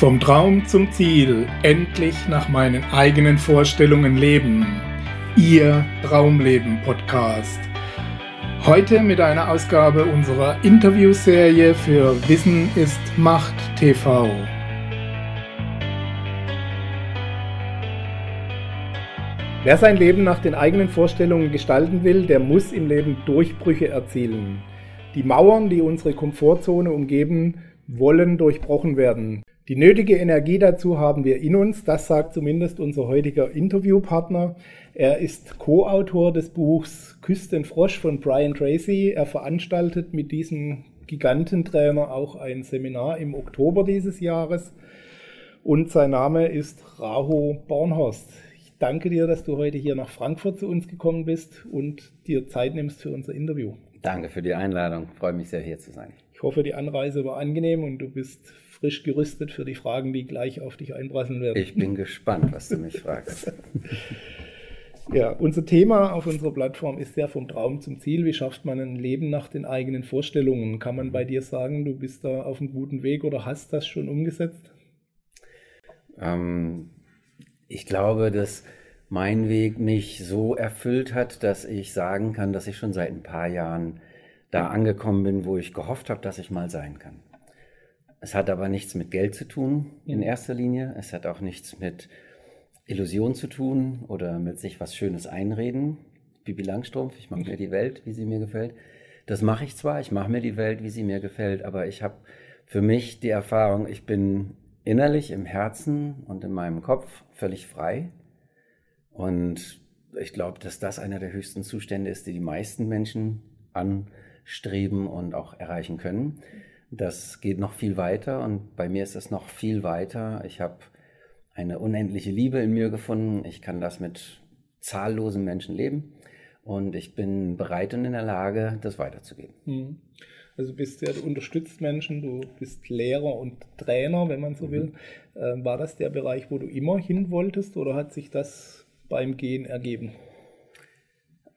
Vom Traum zum Ziel, endlich nach meinen eigenen Vorstellungen leben. Ihr Traumleben Podcast. Heute mit einer Ausgabe unserer Interviewserie für Wissen ist Macht TV. Wer sein Leben nach den eigenen Vorstellungen gestalten will, der muss im Leben Durchbrüche erzielen. Die Mauern, die unsere Komfortzone umgeben, wollen durchbrochen werden. Die nötige Energie dazu haben wir in uns, das sagt zumindest unser heutiger Interviewpartner. Er ist Co-Autor des Buchs Küss den Frosch von Brian Tracy. Er veranstaltet mit diesem Gigantentrainer auch ein Seminar im Oktober dieses Jahres. Und sein Name ist Raho Bornhorst. Ich danke dir, dass du heute hier nach Frankfurt zu uns gekommen bist und dir Zeit nimmst für unser Interview. Danke für die Einladung. Ich freue mich sehr, hier zu sein. Ich hoffe, die Anreise war angenehm und du bist frisch gerüstet für die Fragen, die gleich auf dich einprasseln werden. Ich bin gespannt, was du mich fragst. Ja, unser Thema auf unserer Plattform ist ja vom Traum zum Ziel. Wie schafft man ein Leben nach den eigenen Vorstellungen? Kann man bei dir sagen, du bist da auf einem guten Weg oder hast das schon umgesetzt? Ähm, ich glaube, dass mein Weg mich so erfüllt hat, dass ich sagen kann, dass ich schon seit ein paar Jahren da angekommen bin, wo ich gehofft habe, dass ich mal sein kann. Es hat aber nichts mit Geld zu tun in erster Linie. Es hat auch nichts mit Illusion zu tun oder mit sich was Schönes einreden. Bibi Langstrumpf, ich mache mir die Welt, wie sie mir gefällt. Das mache ich zwar, ich mache mir die Welt, wie sie mir gefällt, aber ich habe für mich die Erfahrung, ich bin innerlich im Herzen und in meinem Kopf völlig frei. Und ich glaube, dass das einer der höchsten Zustände ist, die die meisten Menschen anstreben und auch erreichen können. Das geht noch viel weiter und bei mir ist es noch viel weiter. Ich habe eine unendliche Liebe in mir gefunden. Ich kann das mit zahllosen Menschen leben und ich bin bereit und in der Lage, das weiterzugeben. Hm. Also du bist ja, du unterstützt Menschen, du bist Lehrer und Trainer, wenn man so mhm. will. Ähm, war das der Bereich, wo du immer hin wolltest oder hat sich das beim Gehen ergeben?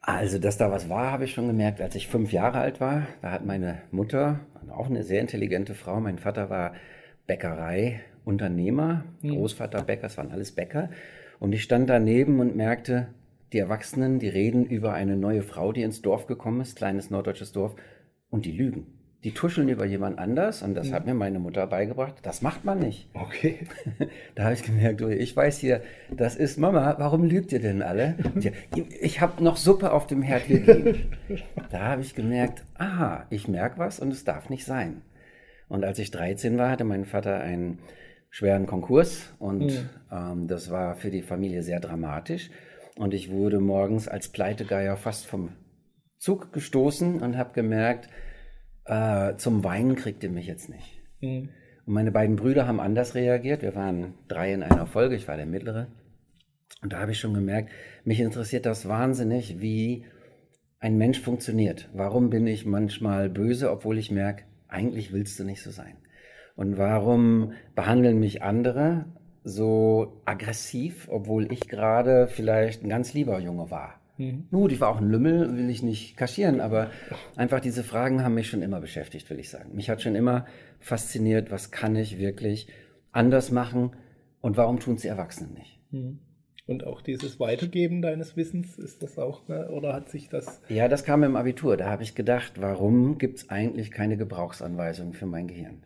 Also, dass da was war, habe ich schon gemerkt, als ich fünf Jahre alt war. Da hat meine Mutter, auch eine sehr intelligente Frau, mein Vater war Bäckerei-Unternehmer. Großvater Bäcker, das waren alles Bäcker. Und ich stand daneben und merkte, die Erwachsenen, die reden über eine neue Frau, die ins Dorf gekommen ist, kleines norddeutsches Dorf, und die lügen die tuscheln über jemand anders und das mhm. hat mir meine Mutter beigebracht. Das macht man nicht. Okay. Da habe ich gemerkt, ich weiß hier, das ist Mama, warum lügt ihr denn alle? Ich habe noch Suppe auf dem Herd gegeben. Da habe ich gemerkt, aha, ich merke was und es darf nicht sein. Und als ich 13 war, hatte mein Vater einen schweren Konkurs und mhm. ähm, das war für die Familie sehr dramatisch. Und ich wurde morgens als Pleitegeier fast vom Zug gestoßen und habe gemerkt, äh, zum Weinen kriegt ihr mich jetzt nicht. Mhm. Und meine beiden Brüder haben anders reagiert. Wir waren drei in einer Folge, ich war der mittlere. Und da habe ich schon gemerkt, mich interessiert das wahnsinnig, wie ein Mensch funktioniert. Warum bin ich manchmal böse, obwohl ich merke, eigentlich willst du nicht so sein? Und warum behandeln mich andere so aggressiv, obwohl ich gerade vielleicht ein ganz lieber Junge war? Mhm. Gut, ich war auch ein Lümmel, will ich nicht kaschieren, aber einfach diese Fragen haben mich schon immer beschäftigt, will ich sagen. Mich hat schon immer fasziniert, was kann ich wirklich anders machen und warum tun sie Erwachsenen nicht? Mhm. Und auch dieses Weitergeben deines Wissens, ist das auch, ne? oder hat sich das... Ja, das kam im Abitur. Da habe ich gedacht, warum gibt es eigentlich keine Gebrauchsanweisung für mein Gehirn?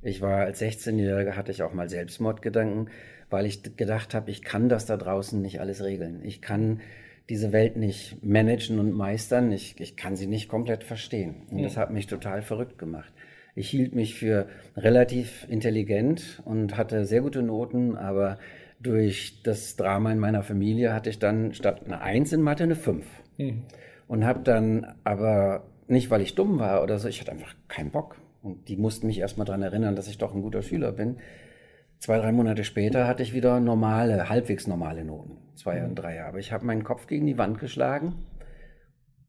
Ich war als 16-Jähriger, hatte ich auch mal Selbstmordgedanken, weil ich gedacht habe, ich kann das da draußen nicht alles regeln. Ich kann diese Welt nicht managen und meistern. Ich, ich kann sie nicht komplett verstehen. Und ja. das hat mich total verrückt gemacht. Ich hielt mich für relativ intelligent und hatte sehr gute Noten, aber durch das Drama in meiner Familie hatte ich dann statt eine Eins in Mathe eine Fünf. Mhm. Und habe dann aber nicht, weil ich dumm war oder so, ich hatte einfach keinen Bock. Und die mussten mich erstmal daran erinnern, dass ich doch ein guter Schüler bin. Zwei, drei Monate später hatte ich wieder normale, halbwegs normale Noten. Zwei mhm. und drei. Aber ich habe meinen Kopf gegen die Wand geschlagen,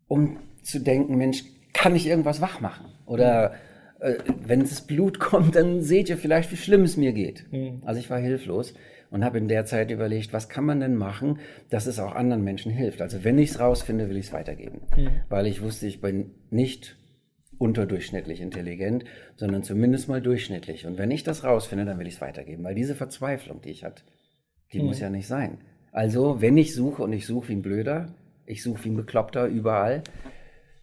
um zu denken, Mensch, kann ich irgendwas wach machen? Oder äh, wenn das Blut kommt, dann seht ihr vielleicht, wie schlimm es mir geht. Mhm. Also ich war hilflos und habe in der Zeit überlegt, was kann man denn machen, dass es auch anderen Menschen hilft. Also wenn ich es rausfinde, will ich es weitergeben. Mhm. Weil ich wusste, ich bin nicht unterdurchschnittlich intelligent, sondern zumindest mal durchschnittlich. Und wenn ich das rausfinde, dann will ich es weitergeben, weil diese Verzweiflung, die ich hatte, die mhm. muss ja nicht sein. Also, wenn ich suche und ich suche wie ein Blöder, ich suche wie ein Bekloppter überall,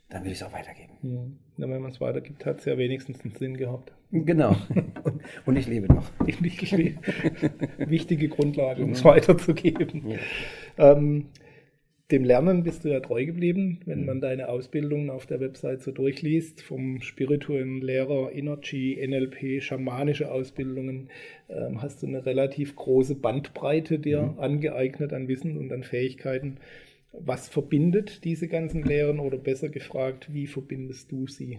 dann will ich es auch weitergeben. Mhm. Ja, wenn man es weitergibt, hat es ja wenigstens einen Sinn gehabt. Genau. Und ich lebe noch. Ich, ich lebe. Wichtige Grundlage, um es weiterzugeben. Ja. Ähm, dem Lernen bist du ja treu geblieben, wenn man deine Ausbildung auf der Website so durchliest, vom spirituellen Lehrer, Energy, NLP, schamanische Ausbildungen, ähm, hast du eine relativ große Bandbreite dir mhm. angeeignet an Wissen und an Fähigkeiten. Was verbindet diese ganzen Lehren oder besser gefragt, wie verbindest du sie?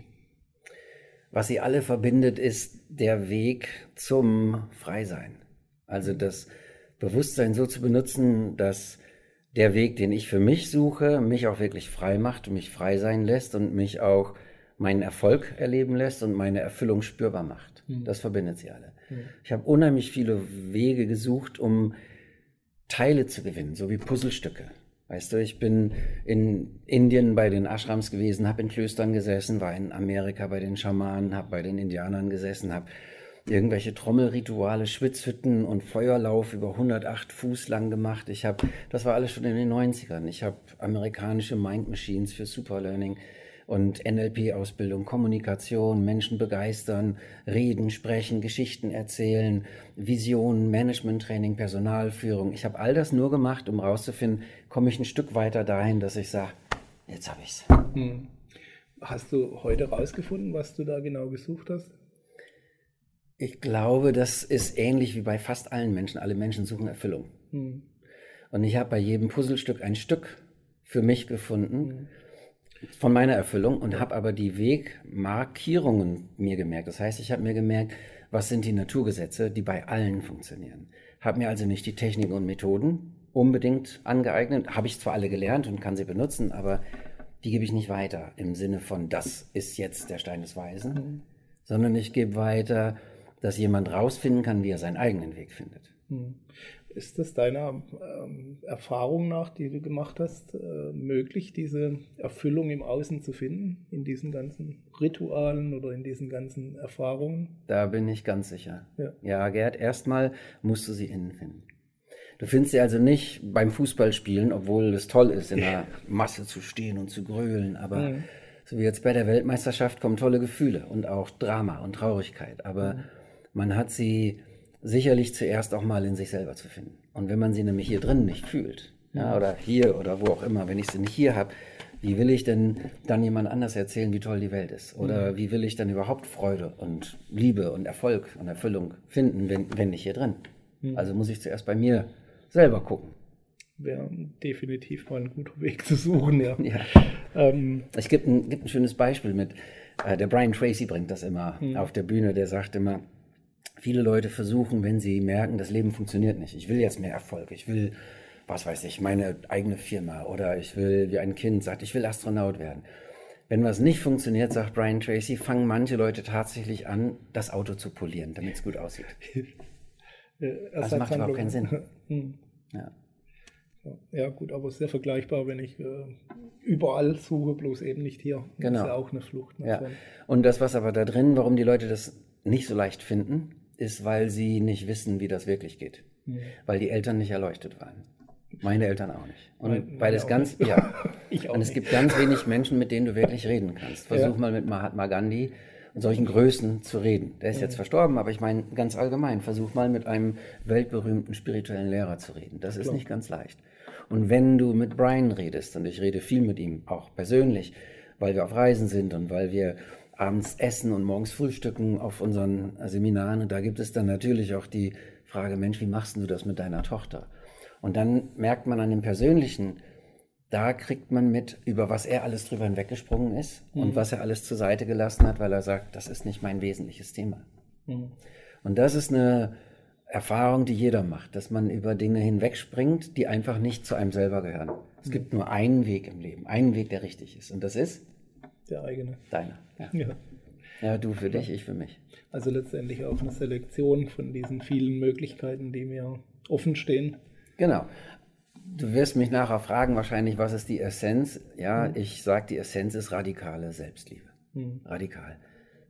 Was sie alle verbindet, ist der Weg zum Freisein. Also das Bewusstsein so zu benutzen, dass der Weg, den ich für mich suche, mich auch wirklich frei macht und mich frei sein lässt und mich auch meinen Erfolg erleben lässt und meine Erfüllung spürbar macht. Mhm. Das verbindet sie alle. Mhm. Ich habe unheimlich viele Wege gesucht, um Teile zu gewinnen, so wie Puzzlestücke. Weißt du, ich bin in Indien bei den Ashrams gewesen, habe in Klöstern gesessen, war in Amerika bei den Schamanen, habe bei den Indianern gesessen, habe irgendwelche Trommelrituale, Schwitzhütten und Feuerlauf über 108 Fuß lang gemacht. Ich habe, das war alles schon in den 90ern. Ich habe amerikanische Mind Machines für Superlearning und NLP-Ausbildung, Kommunikation, Menschen begeistern, reden, sprechen, Geschichten erzählen, Visionen, Management-Training, Personalführung. Ich habe all das nur gemacht, um rauszufinden, komme ich ein Stück weiter dahin, dass ich sage, jetzt habe ich's. Hm. Hast du heute rausgefunden, was du da genau gesucht hast? Ich glaube, das ist ähnlich wie bei fast allen Menschen. Alle Menschen suchen Erfüllung. Hm. Und ich habe bei jedem Puzzlestück ein Stück für mich gefunden. Hm von meiner Erfüllung und habe aber die Wegmarkierungen mir gemerkt. Das heißt, ich habe mir gemerkt, was sind die Naturgesetze, die bei allen funktionieren. Habe mir also nicht die Techniken und Methoden unbedingt angeeignet. Habe ich zwar alle gelernt und kann sie benutzen, aber die gebe ich nicht weiter im Sinne von, das ist jetzt der Stein des Weisen, mhm. sondern ich gebe weiter, dass jemand rausfinden kann, wie er seinen eigenen Weg findet. Mhm. Ist es deiner ähm, Erfahrung nach, die du gemacht hast, äh, möglich, diese Erfüllung im Außen zu finden, in diesen ganzen Ritualen oder in diesen ganzen Erfahrungen? Da bin ich ganz sicher. Ja, ja Gerd, erstmal musst du sie innen finden. Du findest sie also nicht beim Fußballspielen, obwohl es toll ist, in der Masse zu stehen und zu grölen, aber mhm. so wie jetzt bei der Weltmeisterschaft kommen tolle Gefühle und auch Drama und Traurigkeit, aber mhm. Man hat sie sicherlich zuerst auch mal in sich selber zu finden. Und wenn man sie nämlich hier drin nicht fühlt, ja, oder hier oder wo auch immer, wenn ich sie nicht hier habe, wie will ich denn dann jemand anders erzählen, wie toll die Welt ist? Oder mhm. wie will ich dann überhaupt Freude und Liebe und Erfolg und Erfüllung finden, wenn, wenn nicht hier drin? Mhm. Also muss ich zuerst bei mir selber gucken. Wäre definitiv mal ein guter Weg zu suchen, ja. ja. Ähm, es gibt ein, gibt ein schönes Beispiel mit, äh, der Brian Tracy bringt das immer mhm. auf der Bühne, der sagt immer, viele Leute versuchen, wenn sie merken, das Leben funktioniert nicht. Ich will jetzt mehr Erfolg. Ich will, was weiß ich, meine eigene Firma oder ich will, wie ein Kind sagt, ich will Astronaut werden. Wenn was nicht funktioniert, sagt Brian Tracy, fangen manche Leute tatsächlich an, das Auto zu polieren, damit es gut aussieht. das macht überhaupt keinen Sinn. Hm. Ja. Ja, gut, aber sehr vergleichbar, wenn ich äh, überall suche, bloß eben nicht hier. Genau. Das ist ja auch eine Flucht. Ja. Und das, was aber da drin, warum die Leute das nicht so leicht finden, ist, weil sie nicht wissen, wie das wirklich geht. Mhm. Weil die Eltern nicht erleuchtet waren. Meine Eltern auch nicht. Und weil es ganz, nicht. ja. ich auch und es nicht. gibt ganz wenig Menschen, mit denen du wirklich reden kannst. Versuch ja. mal mit Mahatma Gandhi und solchen Größen zu reden. Der ist mhm. jetzt verstorben, aber ich meine ganz allgemein, versuch mal mit einem weltberühmten spirituellen Lehrer zu reden. Das ist nicht ganz leicht. Und wenn du mit Brian redest, und ich rede viel mit ihm, auch persönlich, weil wir auf Reisen sind und weil wir abends essen und morgens frühstücken auf unseren Seminaren. Und da gibt es dann natürlich auch die Frage, Mensch, wie machst du das mit deiner Tochter? Und dann merkt man an dem Persönlichen, da kriegt man mit, über was er alles drüber hinweggesprungen ist mhm. und was er alles zur Seite gelassen hat, weil er sagt, das ist nicht mein wesentliches Thema. Mhm. Und das ist eine Erfahrung, die jeder macht, dass man über Dinge hinwegspringt, die einfach nicht zu einem selber gehören. Es mhm. gibt nur einen Weg im Leben, einen Weg, der richtig ist. Und das ist der eigene. Deiner. Ja. ja. du für dich, ich für mich. Also letztendlich auch eine Selektion von diesen vielen Möglichkeiten, die mir offen stehen. Genau. Du wirst mich nachher fragen, wahrscheinlich, was ist die Essenz? Ja, mhm. ich sage, die Essenz ist radikale Selbstliebe. Mhm. Radikal.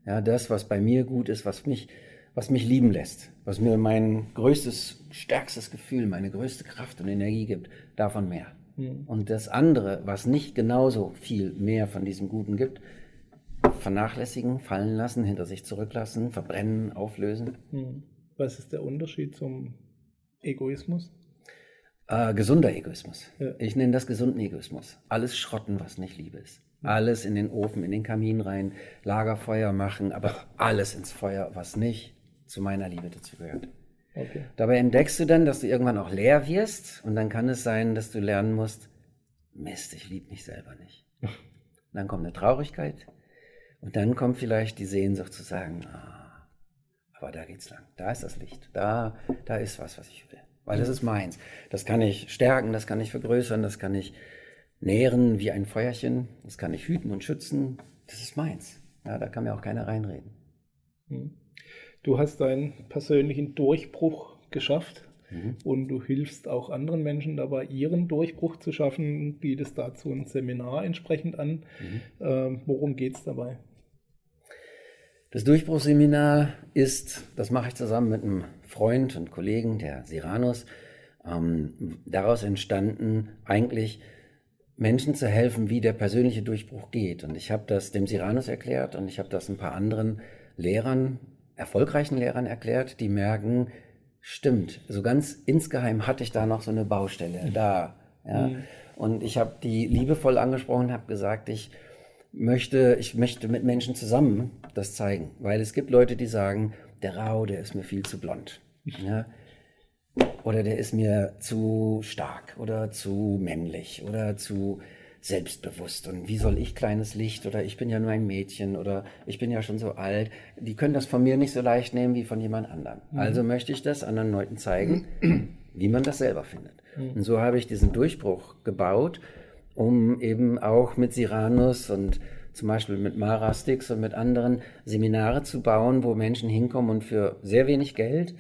Ja, das, was bei mir gut ist, was mich, was mich lieben lässt, was mir mein größtes, stärkstes Gefühl, meine größte Kraft und Energie gibt, davon mehr. Mhm. Und das andere, was nicht genauso viel mehr von diesem Guten gibt, vernachlässigen, fallen lassen, hinter sich zurücklassen, verbrennen, auflösen. Mhm. Was ist der Unterschied zum Egoismus? Äh, gesunder Egoismus. Ja. Ich nenne das gesunden Egoismus. Alles schrotten, was nicht Liebe ist. Alles in den Ofen, in den Kamin rein, Lagerfeuer machen, aber alles ins Feuer, was nicht zu meiner Liebe dazu gehört. Okay. Dabei entdeckst du dann, dass du irgendwann auch leer wirst und dann kann es sein, dass du lernen musst, Mist, ich liebe mich selber nicht. dann kommt eine Traurigkeit und dann kommt vielleicht die Sehnsucht zu sagen, ah, aber da geht's lang, da ist das Licht, da, da ist was, was ich will, weil das ist meins. Das kann ich stärken, das kann ich vergrößern, das kann ich nähren wie ein Feuerchen. Das kann ich hüten und schützen. Das ist meins. Ja, da kann mir auch keiner reinreden. Hm. Du hast deinen persönlichen Durchbruch geschafft mhm. und du hilfst auch anderen Menschen dabei, ihren Durchbruch zu schaffen, bietest dazu ein Seminar entsprechend an. Mhm. Ähm, worum geht es dabei? Das Durchbruchsseminar ist, das mache ich zusammen mit einem Freund und Kollegen, der Siranus, ähm, daraus entstanden eigentlich Menschen zu helfen, wie der persönliche Durchbruch geht. Und ich habe das dem Siranus erklärt und ich habe das ein paar anderen Lehrern, erfolgreichen Lehrern erklärt, die merken, stimmt, so ganz insgeheim hatte ich da noch so eine Baustelle da. Ja. Mhm. Und ich habe die liebevoll angesprochen, habe gesagt, ich möchte, ich möchte mit Menschen zusammen das zeigen, weil es gibt Leute, die sagen, der Rau, der ist mir viel zu blond. Ja. Oder der ist mir zu stark oder zu männlich oder zu selbstbewusst. Und wie soll ich kleines Licht oder ich bin ja nur ein Mädchen oder ich bin ja schon so alt. Die können das von mir nicht so leicht nehmen wie von jemand anderem. Mhm. Also möchte ich das anderen Leuten zeigen, wie man das selber findet. Mhm. Und so habe ich diesen Durchbruch gebaut, um eben auch mit Siranus und zum Beispiel mit Mara Sticks und mit anderen Seminare zu bauen, wo Menschen hinkommen und für sehr wenig Geld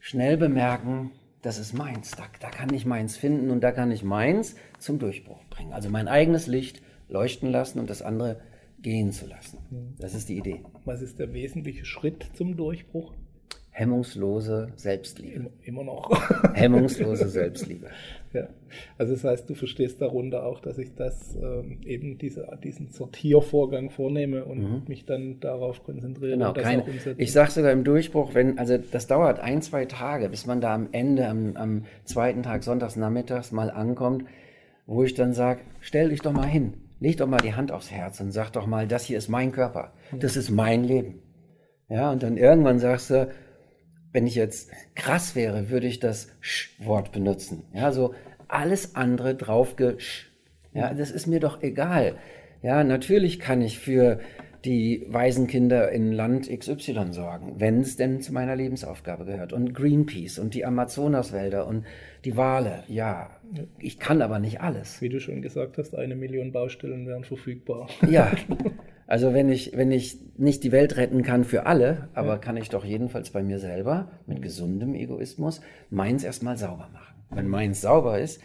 schnell bemerken, das ist meins, da, da kann ich meins finden und da kann ich meins zum Durchbruch bringen. Also mein eigenes Licht leuchten lassen und das andere gehen zu lassen. Mhm. Das ist die Idee. Was ist der wesentliche Schritt zum Durchbruch? Hemmungslose Selbstliebe. Immer noch. hemmungslose Selbstliebe. Ja. Also das heißt, du verstehst darunter auch, dass ich das ähm, eben diese, diesen Sortiervorgang vornehme und mhm. mich dann darauf konzentriere. Genau, keine, ich sage sogar im Durchbruch, wenn, also das dauert ein, zwei Tage, bis man da am Ende, am, am zweiten Tag, sonntags nachmittags mal ankommt, wo ich dann sage, stell dich doch mal hin, leg doch mal die Hand aufs Herz und sag doch mal, das hier ist mein Körper, das ist mein Leben. Ja, und dann irgendwann sagst du, wenn ich jetzt krass wäre, würde ich das Sch-Wort benutzen. Ja, so alles andere draufgesch. Ja, das ist mir doch egal. Ja, natürlich kann ich für die Waisenkinder in Land XY sorgen, wenn es denn zu meiner Lebensaufgabe gehört. Und Greenpeace und die Amazonaswälder und die Wale. Ja, ich kann aber nicht alles. Wie du schon gesagt hast, eine Million Baustellen wären verfügbar. Ja, Also wenn ich, wenn ich nicht die Welt retten kann für alle, aber ja. kann ich doch jedenfalls bei mir selber mit gesundem Egoismus meins erstmal sauber machen. Wenn meins sauber ist,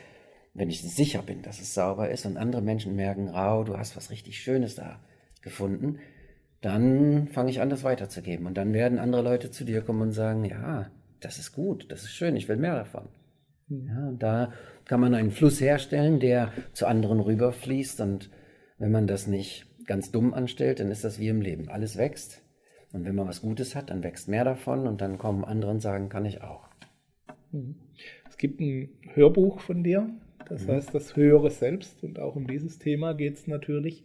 wenn ich sicher bin, dass es sauber ist und andere Menschen merken, Rau, du hast was richtig Schönes da gefunden, dann fange ich an, das weiterzugeben. Und dann werden andere Leute zu dir kommen und sagen, ja, das ist gut, das ist schön, ich will mehr davon. Hm. Ja, und da kann man einen Fluss herstellen, der zu anderen rüberfließt. Und wenn man das nicht ganz dumm anstellt, dann ist das wie im Leben. Alles wächst. Und wenn man was Gutes hat, dann wächst mehr davon und dann kommen andere und sagen, kann ich auch. Mhm. Es gibt ein Hörbuch von dir, das mhm. heißt das höhere Selbst. Und auch um dieses Thema geht es natürlich.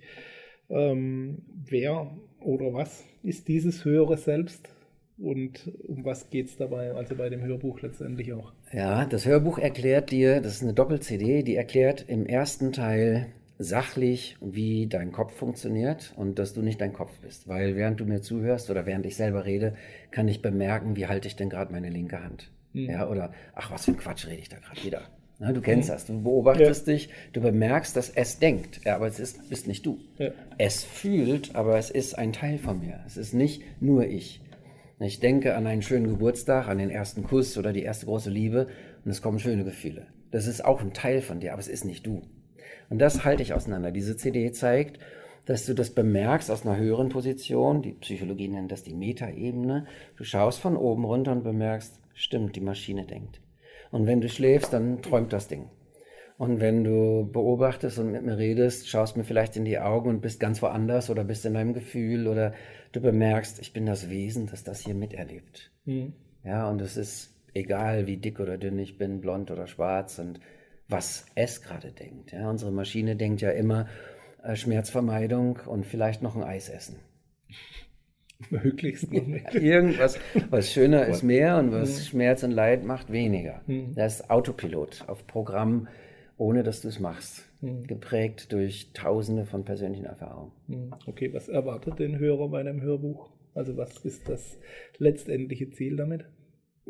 Ähm, wer oder was ist dieses höhere Selbst? Und um was geht es dabei, also bei dem Hörbuch letztendlich auch? Ja, das Hörbuch erklärt dir, das ist eine Doppel-CD, die erklärt im ersten Teil sachlich, wie dein Kopf funktioniert und dass du nicht dein Kopf bist. Weil während du mir zuhörst oder während ich selber rede, kann ich bemerken, wie halte ich denn gerade meine linke Hand. Mhm. Ja, oder ach, was für ein Quatsch rede ich da gerade wieder. Na, du kennst mhm. das, du beobachtest ja. dich, du bemerkst, dass es denkt, ja, aber es ist, bist nicht du. Ja. Es fühlt, aber es ist ein Teil von mir. Es ist nicht nur ich. Ich denke an einen schönen Geburtstag, an den ersten Kuss oder die erste große Liebe und es kommen schöne Gefühle. Das ist auch ein Teil von dir, aber es ist nicht du. Und das halte ich auseinander. Diese CD zeigt, dass du das bemerkst aus einer höheren Position. Die Psychologie nennt das die Metaebene. Du schaust von oben runter und bemerkst, stimmt, die Maschine denkt. Und wenn du schläfst, dann träumt das Ding. Und wenn du beobachtest und mit mir redest, schaust mir vielleicht in die Augen und bist ganz woanders oder bist in deinem Gefühl oder du bemerkst, ich bin das Wesen, das das hier miterlebt. Mhm. Ja, und es ist egal, wie dick oder dünn ich bin, blond oder schwarz und was es gerade denkt. Ja, unsere Maschine denkt ja immer äh, Schmerzvermeidung und vielleicht noch ein Eis essen. Möglichst noch nicht. Irgendwas, was schöner ist mehr und was mhm. Schmerz und Leid macht weniger. Mhm. Das ist Autopilot auf Programm ohne dass du es machst. Mhm. Geprägt durch tausende von persönlichen Erfahrungen. Okay, was erwartet den Hörer bei einem Hörbuch? Also was ist das letztendliche Ziel damit?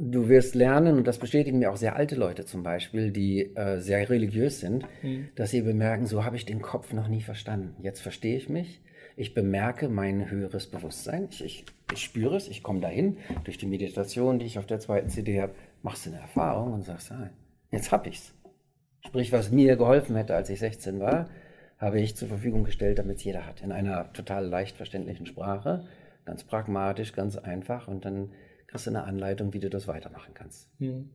Du wirst lernen, und das bestätigen mir auch sehr alte Leute zum Beispiel, die äh, sehr religiös sind, mhm. dass sie bemerken, so habe ich den Kopf noch nie verstanden. Jetzt verstehe ich mich. Ich bemerke mein höheres Bewusstsein. Ich, ich, ich spüre es, ich komme dahin. Durch die Meditation, die ich auf der zweiten CD habe, machst du eine Erfahrung und sagst, ah, jetzt habe ich es. Sprich, was mir geholfen hätte, als ich 16 war, habe ich zur Verfügung gestellt, damit es jeder hat. In einer total leicht verständlichen Sprache, ganz pragmatisch, ganz einfach. Und dann kriegst du eine Anleitung, wie du das weitermachen kannst. Hm.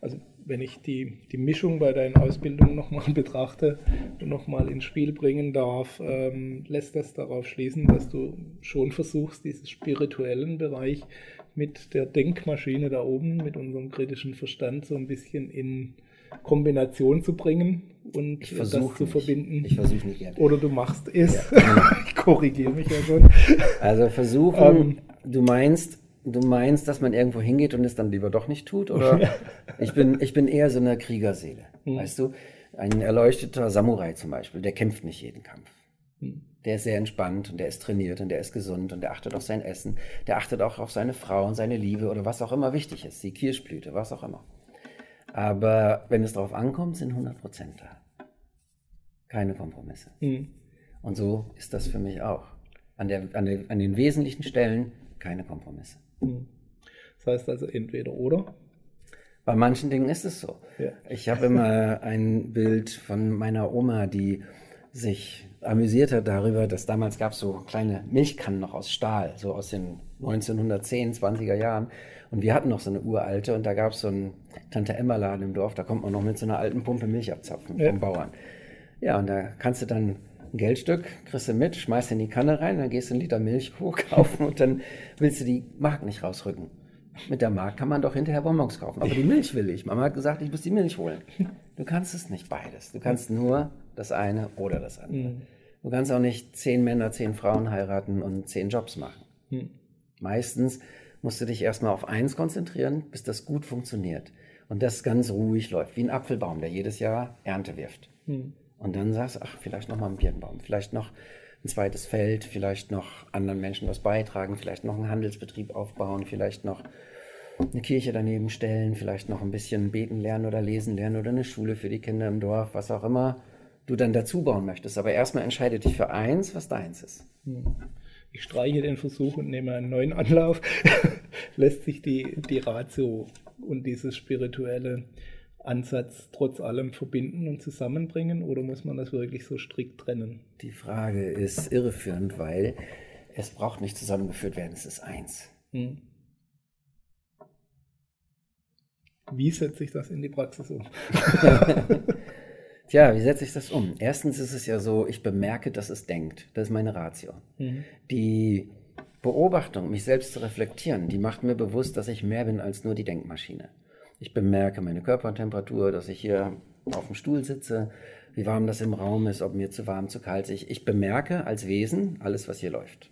Also wenn ich die, die Mischung bei deinen Ausbildungen nochmal betrachte und nochmal ins Spiel bringen darf, ähm, lässt das darauf schließen, dass du schon versuchst, diesen spirituellen Bereich mit der Denkmaschine da oben, mit unserem kritischen Verstand so ein bisschen in Kombination zu bringen und das zu nicht. verbinden. Ich versuche nicht gerne. Oder du machst es. Ja. ich korrigiere mich ja schon. Also versuchen, ähm, du meinst, du meinst, dass man irgendwo hingeht und es dann lieber doch nicht tut? Oder ich, bin, ich bin eher so eine Kriegerseele. Hm. Weißt du? Ein erleuchteter Samurai zum Beispiel, der kämpft nicht jeden Kampf. Hm. Der ist sehr entspannt und der ist trainiert und der ist gesund und der achtet auf sein Essen. Der achtet auch auf seine Frau und seine Liebe oder was auch immer wichtig ist. Die Kirschblüte, was auch immer. Aber wenn es darauf ankommt, sind 100 Prozent da. Keine Kompromisse. Mhm. Und so ist das für mich auch. An, der, an, der, an den wesentlichen Stellen keine Kompromisse. Mhm. Das heißt also entweder oder? Bei manchen Dingen ist es so. Ja. Ich habe immer ein Bild von meiner Oma, die sich amüsiert hat darüber, dass damals gab es so kleine Milchkannen noch aus Stahl, so aus den 1910, 20er Jahren. Und wir hatten noch so eine uralte und da gab es so einen Tante Emma Laden im Dorf, da kommt man noch mit so einer alten Pumpe Milch abzapfen ja. vom Bauern. Ja, und da kannst du dann Geldstück, kriegst du mit, schmeißt in die Kanne rein, dann gehst du einen Liter Milch kaufen und dann willst du die Mark nicht rausrücken. Mit der Mark kann man doch hinterher Bonbons kaufen. Aber die Milch will ich. Mama hat gesagt, ich muss die Milch holen. Du kannst es nicht beides. Du kannst nur das eine oder das andere. Mhm. Du kannst auch nicht zehn Männer, zehn Frauen heiraten und zehn Jobs machen. Mhm. Meistens musst du dich erstmal auf eins konzentrieren, bis das gut funktioniert. Und das ganz ruhig läuft, wie ein Apfelbaum, der jedes Jahr Ernte wirft. Mhm. Und dann sagst du, ach, vielleicht noch mal ein Birnbaum, vielleicht noch ein zweites Feld, vielleicht noch anderen Menschen was beitragen, vielleicht noch einen Handelsbetrieb aufbauen, vielleicht noch eine Kirche daneben stellen, vielleicht noch ein bisschen beten lernen oder lesen lernen oder eine Schule für die Kinder im Dorf, was auch immer du dann dazu bauen möchtest. Aber erstmal entscheide dich für eins, was deins ist. Hm ich streiche den Versuch und nehme einen neuen Anlauf, lässt sich die, die Ratio und dieses spirituelle Ansatz trotz allem verbinden und zusammenbringen oder muss man das wirklich so strikt trennen? Die Frage ist irreführend, weil es braucht nicht zusammengeführt werden, es ist eins. Hm. Wie setze ich das in die Praxis um? Tja, wie setze ich das um? Erstens ist es ja so, ich bemerke, dass es denkt. Das ist meine Ratio. Mhm. Die Beobachtung, mich selbst zu reflektieren, die macht mir bewusst, dass ich mehr bin als nur die Denkmaschine. Ich bemerke meine Körpertemperatur, dass ich hier auf dem Stuhl sitze, wie warm das im Raum ist, ob mir zu warm, zu kalt ist. Ich bemerke als Wesen alles, was hier läuft.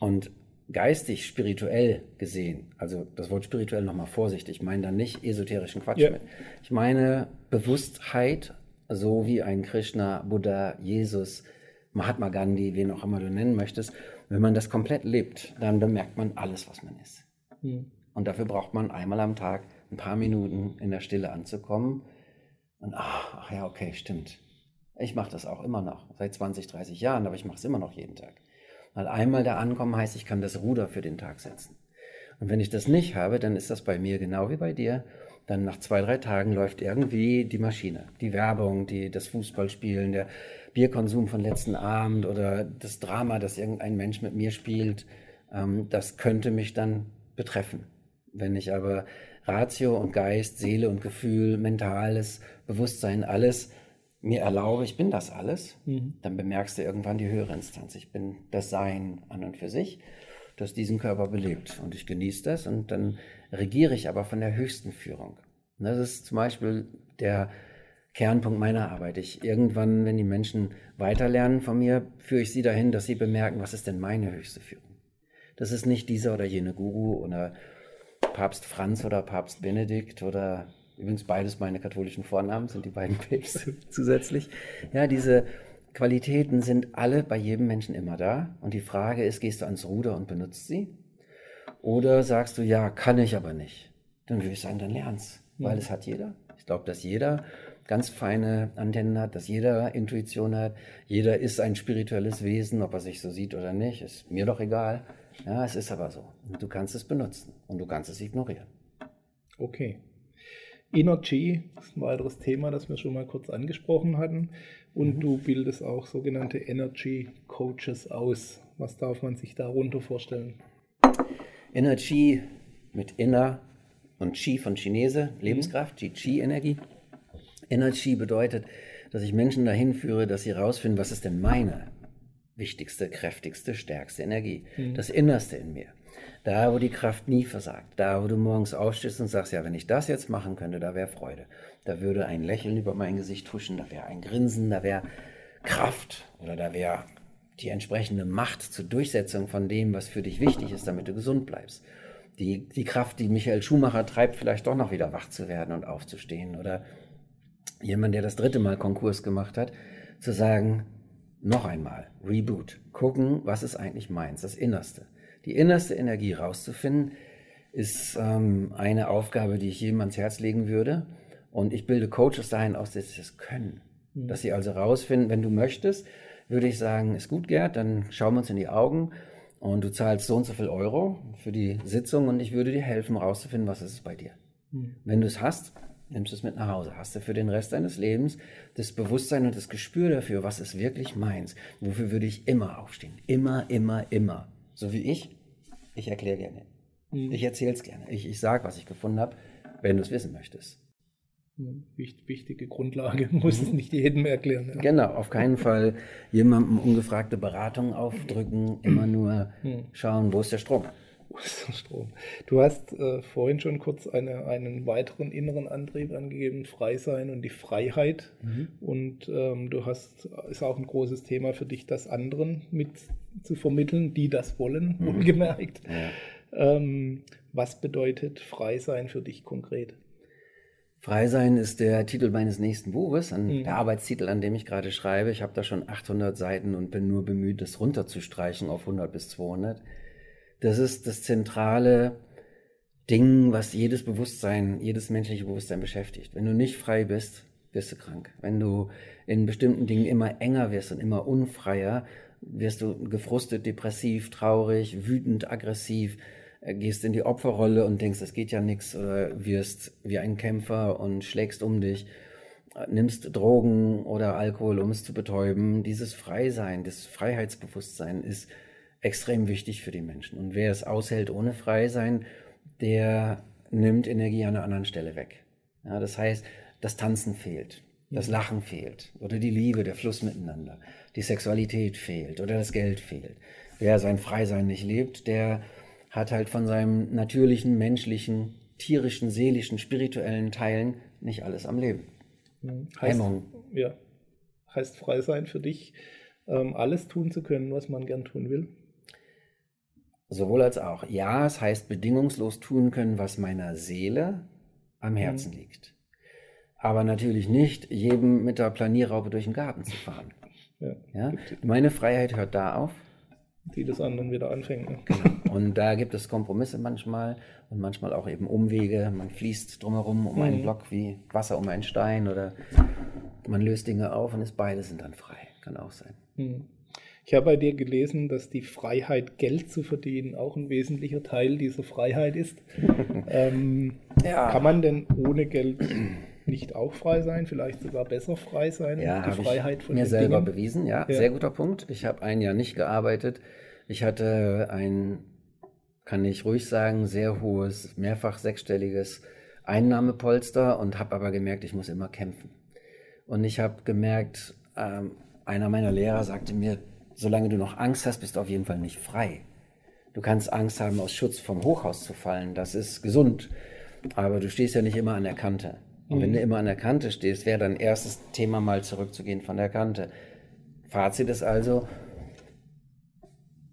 Und geistig, spirituell gesehen, also das Wort spirituell nochmal vorsichtig, ich meine da nicht esoterischen Quatsch ja. mit. Ich meine Bewusstheit, so wie ein Krishna, Buddha, Jesus, Mahatma Gandhi, wen auch immer du nennen möchtest. Wenn man das komplett lebt, dann bemerkt man alles, was man ist. Mhm. Und dafür braucht man einmal am Tag ein paar Minuten in der Stille anzukommen. Und ach, ach ja, okay, stimmt. Ich mache das auch immer noch, seit 20, 30 Jahren, aber ich mache es immer noch jeden Tag. Weil einmal da ankommen heißt, ich kann das Ruder für den Tag setzen. Und wenn ich das nicht habe, dann ist das bei mir genau wie bei dir. Dann nach zwei, drei Tagen läuft irgendwie die Maschine, die Werbung, die, das Fußballspielen, der Bierkonsum von letzten Abend oder das Drama, das irgendein Mensch mit mir spielt, ähm, das könnte mich dann betreffen. Wenn ich aber Ratio und Geist, Seele und Gefühl, mentales Bewusstsein, alles mir erlaube, ich bin das alles, mhm. dann bemerkst du irgendwann die höhere Instanz. Ich bin das Sein an und für sich, das diesen Körper belebt. Und ich genieße das und dann regiere ich aber von der höchsten Führung. Und das ist zum Beispiel der Kernpunkt meiner Arbeit. Ich irgendwann, wenn die Menschen weiterlernen von mir, führe ich sie dahin, dass sie bemerken, was ist denn meine höchste Führung. Das ist nicht dieser oder jene Guru oder Papst Franz oder Papst Benedikt oder übrigens beides meine katholischen Vornamen, sind die beiden Päpste zusätzlich. Ja, diese Qualitäten sind alle bei jedem Menschen immer da. Und die Frage ist, gehst du ans Ruder und benutzt sie? Oder sagst du, ja, kann ich aber nicht? Dann würde ich sagen, dann lern's, weil es hat jeder. Ich glaube, dass jeder ganz feine Antennen hat, dass jeder Intuition hat. Jeder ist ein spirituelles Wesen, ob er sich so sieht oder nicht, ist mir doch egal. Ja, es ist aber so. Und du kannst es benutzen und du kannst es ignorieren. Okay. Energy ist ein weiteres Thema, das wir schon mal kurz angesprochen hatten. Und mhm. du bildest auch sogenannte Energy Coaches aus. Was darf man sich darunter vorstellen? Energy mit Inner und Chi von Chinese, Lebenskraft, mhm. Chi-Energie. Energy bedeutet, dass ich Menschen dahin führe, dass sie herausfinden, was ist denn meine wichtigste, kräftigste, stärkste Energie, mhm. das Innerste in mir. Da, wo die Kraft nie versagt, da, wo du morgens aufstehst und sagst, ja, wenn ich das jetzt machen könnte, da wäre Freude. Da würde ein Lächeln über mein Gesicht huschen, da wäre ein Grinsen, da wäre Kraft oder da wäre die entsprechende Macht zur Durchsetzung von dem, was für dich wichtig ist, damit du gesund bleibst. Die, die Kraft, die Michael Schumacher treibt, vielleicht doch noch wieder wach zu werden und aufzustehen. Oder jemand, der das dritte Mal Konkurs gemacht hat, zu sagen, noch einmal, Reboot, gucken, was ist eigentlich meins, das Innerste. Die innerste Energie rauszufinden, ist ähm, eine Aufgabe, die ich jedem ans Herz legen würde. Und ich bilde Coaches dahin aus, dass sie das können. Mhm. Dass sie also rausfinden, wenn du möchtest, würde ich sagen, ist gut, Gerd, dann schauen wir uns in die Augen und du zahlst so und so viel Euro für die Sitzung und ich würde dir helfen, rauszufinden, was ist es bei dir. Mhm. Wenn du es hast, nimmst du es mit nach Hause. Hast du für den Rest deines Lebens das Bewusstsein und das Gespür dafür, was ist wirklich meins. Wofür würde ich immer aufstehen? Immer, immer, immer. So wie ich. Ich erkläre gerne. Mhm. Ich erzähle es gerne. Ich, ich sage, was ich gefunden habe, wenn du es wissen möchtest. Mhm. Wichtige Grundlage, muss mhm. es nicht jedem erklären. Ja. Genau, auf keinen Fall jemandem ungefragte Beratung aufdrücken, immer nur mhm. schauen, wo ist der Strom. Strom. Du hast äh, vorhin schon kurz eine, einen weiteren inneren Antrieb angegeben, Freisein und die Freiheit. Mhm. Und ähm, du hast, ist auch ein großes Thema für dich, das anderen mit zu vermitteln, die das wollen, mhm. wohlgemerkt. Ja. Ähm, was bedeutet Freisein für dich konkret? Freisein ist der Titel meines nächsten Buches, an, mhm. der Arbeitstitel, an dem ich gerade schreibe. Ich habe da schon 800 Seiten und bin nur bemüht, das runterzustreichen auf 100 bis 200. Das ist das zentrale Ding, was jedes Bewusstsein, jedes menschliche Bewusstsein beschäftigt. Wenn du nicht frei bist, wirst du krank. Wenn du in bestimmten Dingen immer enger wirst und immer unfreier, wirst du gefrustet, depressiv, traurig, wütend, aggressiv, äh, gehst in die Opferrolle und denkst, es geht ja nichts, oder wirst wie ein Kämpfer und schlägst um dich, äh, nimmst Drogen oder Alkohol, um es zu betäuben. Dieses Freisein, das Freiheitsbewusstsein ist extrem wichtig für die Menschen. Und wer es aushält ohne Freisein, der nimmt Energie an einer anderen Stelle weg. Ja, das heißt, das Tanzen fehlt, das mhm. Lachen fehlt oder die Liebe, der Fluss miteinander, die Sexualität fehlt oder das Geld fehlt. Wer sein Freisein nicht lebt, der hat halt von seinem natürlichen, menschlichen, tierischen, seelischen, spirituellen Teilen nicht alles am Leben. Mhm. Heißt, Hemmung. Ja. Heißt frei sein für dich, ähm, alles tun zu können, was man gern tun will? Sowohl als auch. Ja, es heißt bedingungslos tun können, was meiner Seele am Herzen mhm. liegt. Aber natürlich nicht, jedem mit der Planierraupe durch den Garten zu fahren. Ja, ja? Meine Freiheit hört da auf. Die des anderen wieder anfängt. Ne? Genau. Und da gibt es Kompromisse manchmal und manchmal auch eben Umwege. Man fließt drumherum um mhm. einen Block wie Wasser um einen Stein oder man löst Dinge auf und ist beide sind dann frei. Kann auch sein. Mhm. Ich habe bei dir gelesen, dass die Freiheit, Geld zu verdienen, auch ein wesentlicher Teil dieser Freiheit ist. ähm, ja. Kann man denn ohne Geld nicht auch frei sein, vielleicht sogar besser frei sein? Ja, die Freiheit von mir selber Dingen? bewiesen, ja, ja, sehr guter Punkt. Ich habe ein Jahr nicht gearbeitet. Ich hatte ein, kann ich ruhig sagen, sehr hohes, mehrfach sechsstelliges Einnahmepolster und habe aber gemerkt, ich muss immer kämpfen. Und ich habe gemerkt, ähm, einer meiner Lehrer sagte mir, solange du noch Angst hast, bist du auf jeden Fall nicht frei. Du kannst Angst haben, aus Schutz vom Hochhaus zu fallen. Das ist gesund. Aber du stehst ja nicht immer an der Kante. Und wenn du mhm. immer an der Kante stehst, wäre dein erstes Thema mal zurückzugehen von der Kante. Fazit ist also,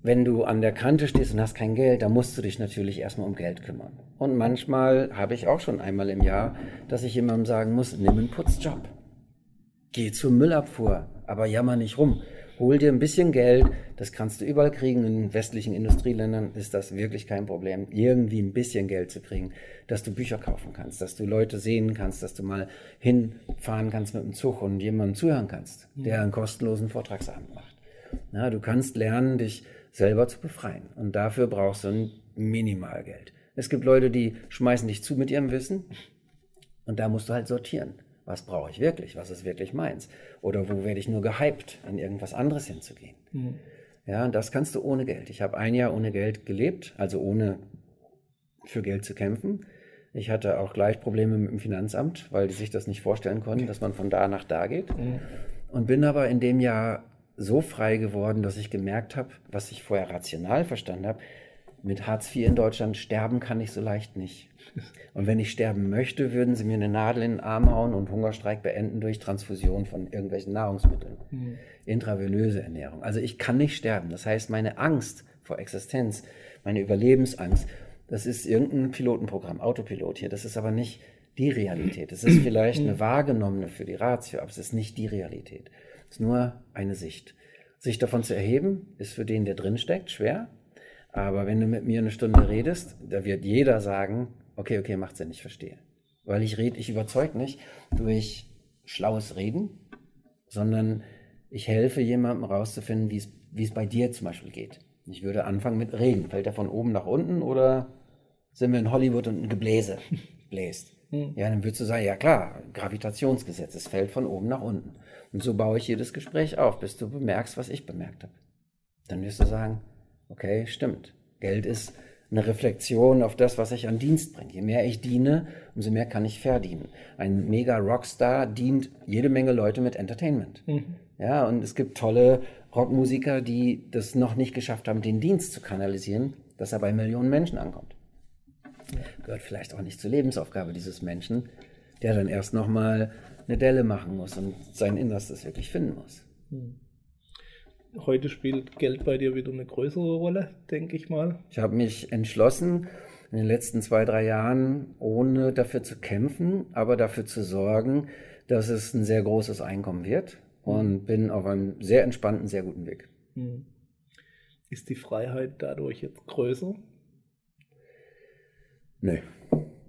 wenn du an der Kante stehst und hast kein Geld, dann musst du dich natürlich erstmal um Geld kümmern. Und manchmal habe ich auch schon einmal im Jahr, dass ich jemandem sagen muss, nimm einen Putzjob. Geh zur Müllabfuhr, aber jammer nicht rum hol dir ein bisschen Geld, das kannst du überall kriegen. In westlichen Industrieländern ist das wirklich kein Problem, irgendwie ein bisschen Geld zu kriegen, dass du Bücher kaufen kannst, dass du Leute sehen kannst, dass du mal hinfahren kannst mit dem Zug und jemandem zuhören kannst, der einen kostenlosen Vortragsabend macht. Na, du kannst lernen, dich selber zu befreien. Und dafür brauchst du ein Minimalgeld. Es gibt Leute, die schmeißen dich zu mit ihrem Wissen und da musst du halt sortieren was brauche ich wirklich, was ist wirklich meins? Oder wo werde ich nur gehypt, in irgendwas anderes hinzugehen? Mhm. Ja, und das kannst du ohne Geld. Ich habe ein Jahr ohne Geld gelebt, also ohne für Geld zu kämpfen. Ich hatte auch gleich Probleme mit dem Finanzamt, weil die sich das nicht vorstellen konnten, dass man von da nach da geht. Mhm. Und bin aber in dem Jahr so frei geworden, dass ich gemerkt habe, was ich vorher rational verstanden habe, mit Hartz IV in Deutschland sterben kann ich so leicht nicht. Und wenn ich sterben möchte, würden sie mir eine Nadel in den Arm hauen und Hungerstreik beenden durch Transfusion von irgendwelchen Nahrungsmitteln. Mhm. Intravenöse Ernährung. Also ich kann nicht sterben. Das heißt, meine Angst vor Existenz, meine Überlebensangst, das ist irgendein Pilotenprogramm, Autopilot hier. Das ist aber nicht die Realität. Es ist vielleicht eine wahrgenommene für die Ratio, aber es ist nicht die Realität. Es ist nur eine Sicht. Sich davon zu erheben, ist für den, der drinsteckt, schwer. Aber wenn du mit mir eine Stunde redest, da wird jeder sagen, okay, okay, macht Sinn, ich verstehe. Weil ich rede, ich überzeuge nicht durch schlaues Reden, sondern ich helfe jemandem rauszufinden, wie es bei dir zum Beispiel geht. Ich würde anfangen mit Reden. Fällt er von oben nach unten oder sind wir in Hollywood und ein Gebläse bläst? Hm. Ja, dann würdest du sagen, ja klar, Gravitationsgesetz, es fällt von oben nach unten. Und so baue ich jedes Gespräch auf, bis du bemerkst, was ich bemerkt habe. Dann wirst du sagen, okay, stimmt. Geld ist eine Reflexion auf das, was ich an Dienst bringe. Je mehr ich diene, umso mehr kann ich verdienen. Ein mega Rockstar dient jede Menge Leute mit Entertainment. Mhm. Ja, und es gibt tolle Rockmusiker, die das noch nicht geschafft haben, den Dienst zu kanalisieren, dass er bei Millionen Menschen ankommt. Ja. Gehört vielleicht auch nicht zur Lebensaufgabe dieses Menschen, der dann erst nochmal eine Delle machen muss und sein Innerstes wirklich finden muss. Mhm heute spielt Geld bei dir wieder eine größere Rolle, denke ich mal. Ich habe mich entschlossen, in den letzten zwei, drei Jahren, ohne dafür zu kämpfen, aber dafür zu sorgen, dass es ein sehr großes Einkommen wird und mhm. bin auf einem sehr entspannten, sehr guten Weg. Mhm. Ist die Freiheit dadurch jetzt größer? Nö.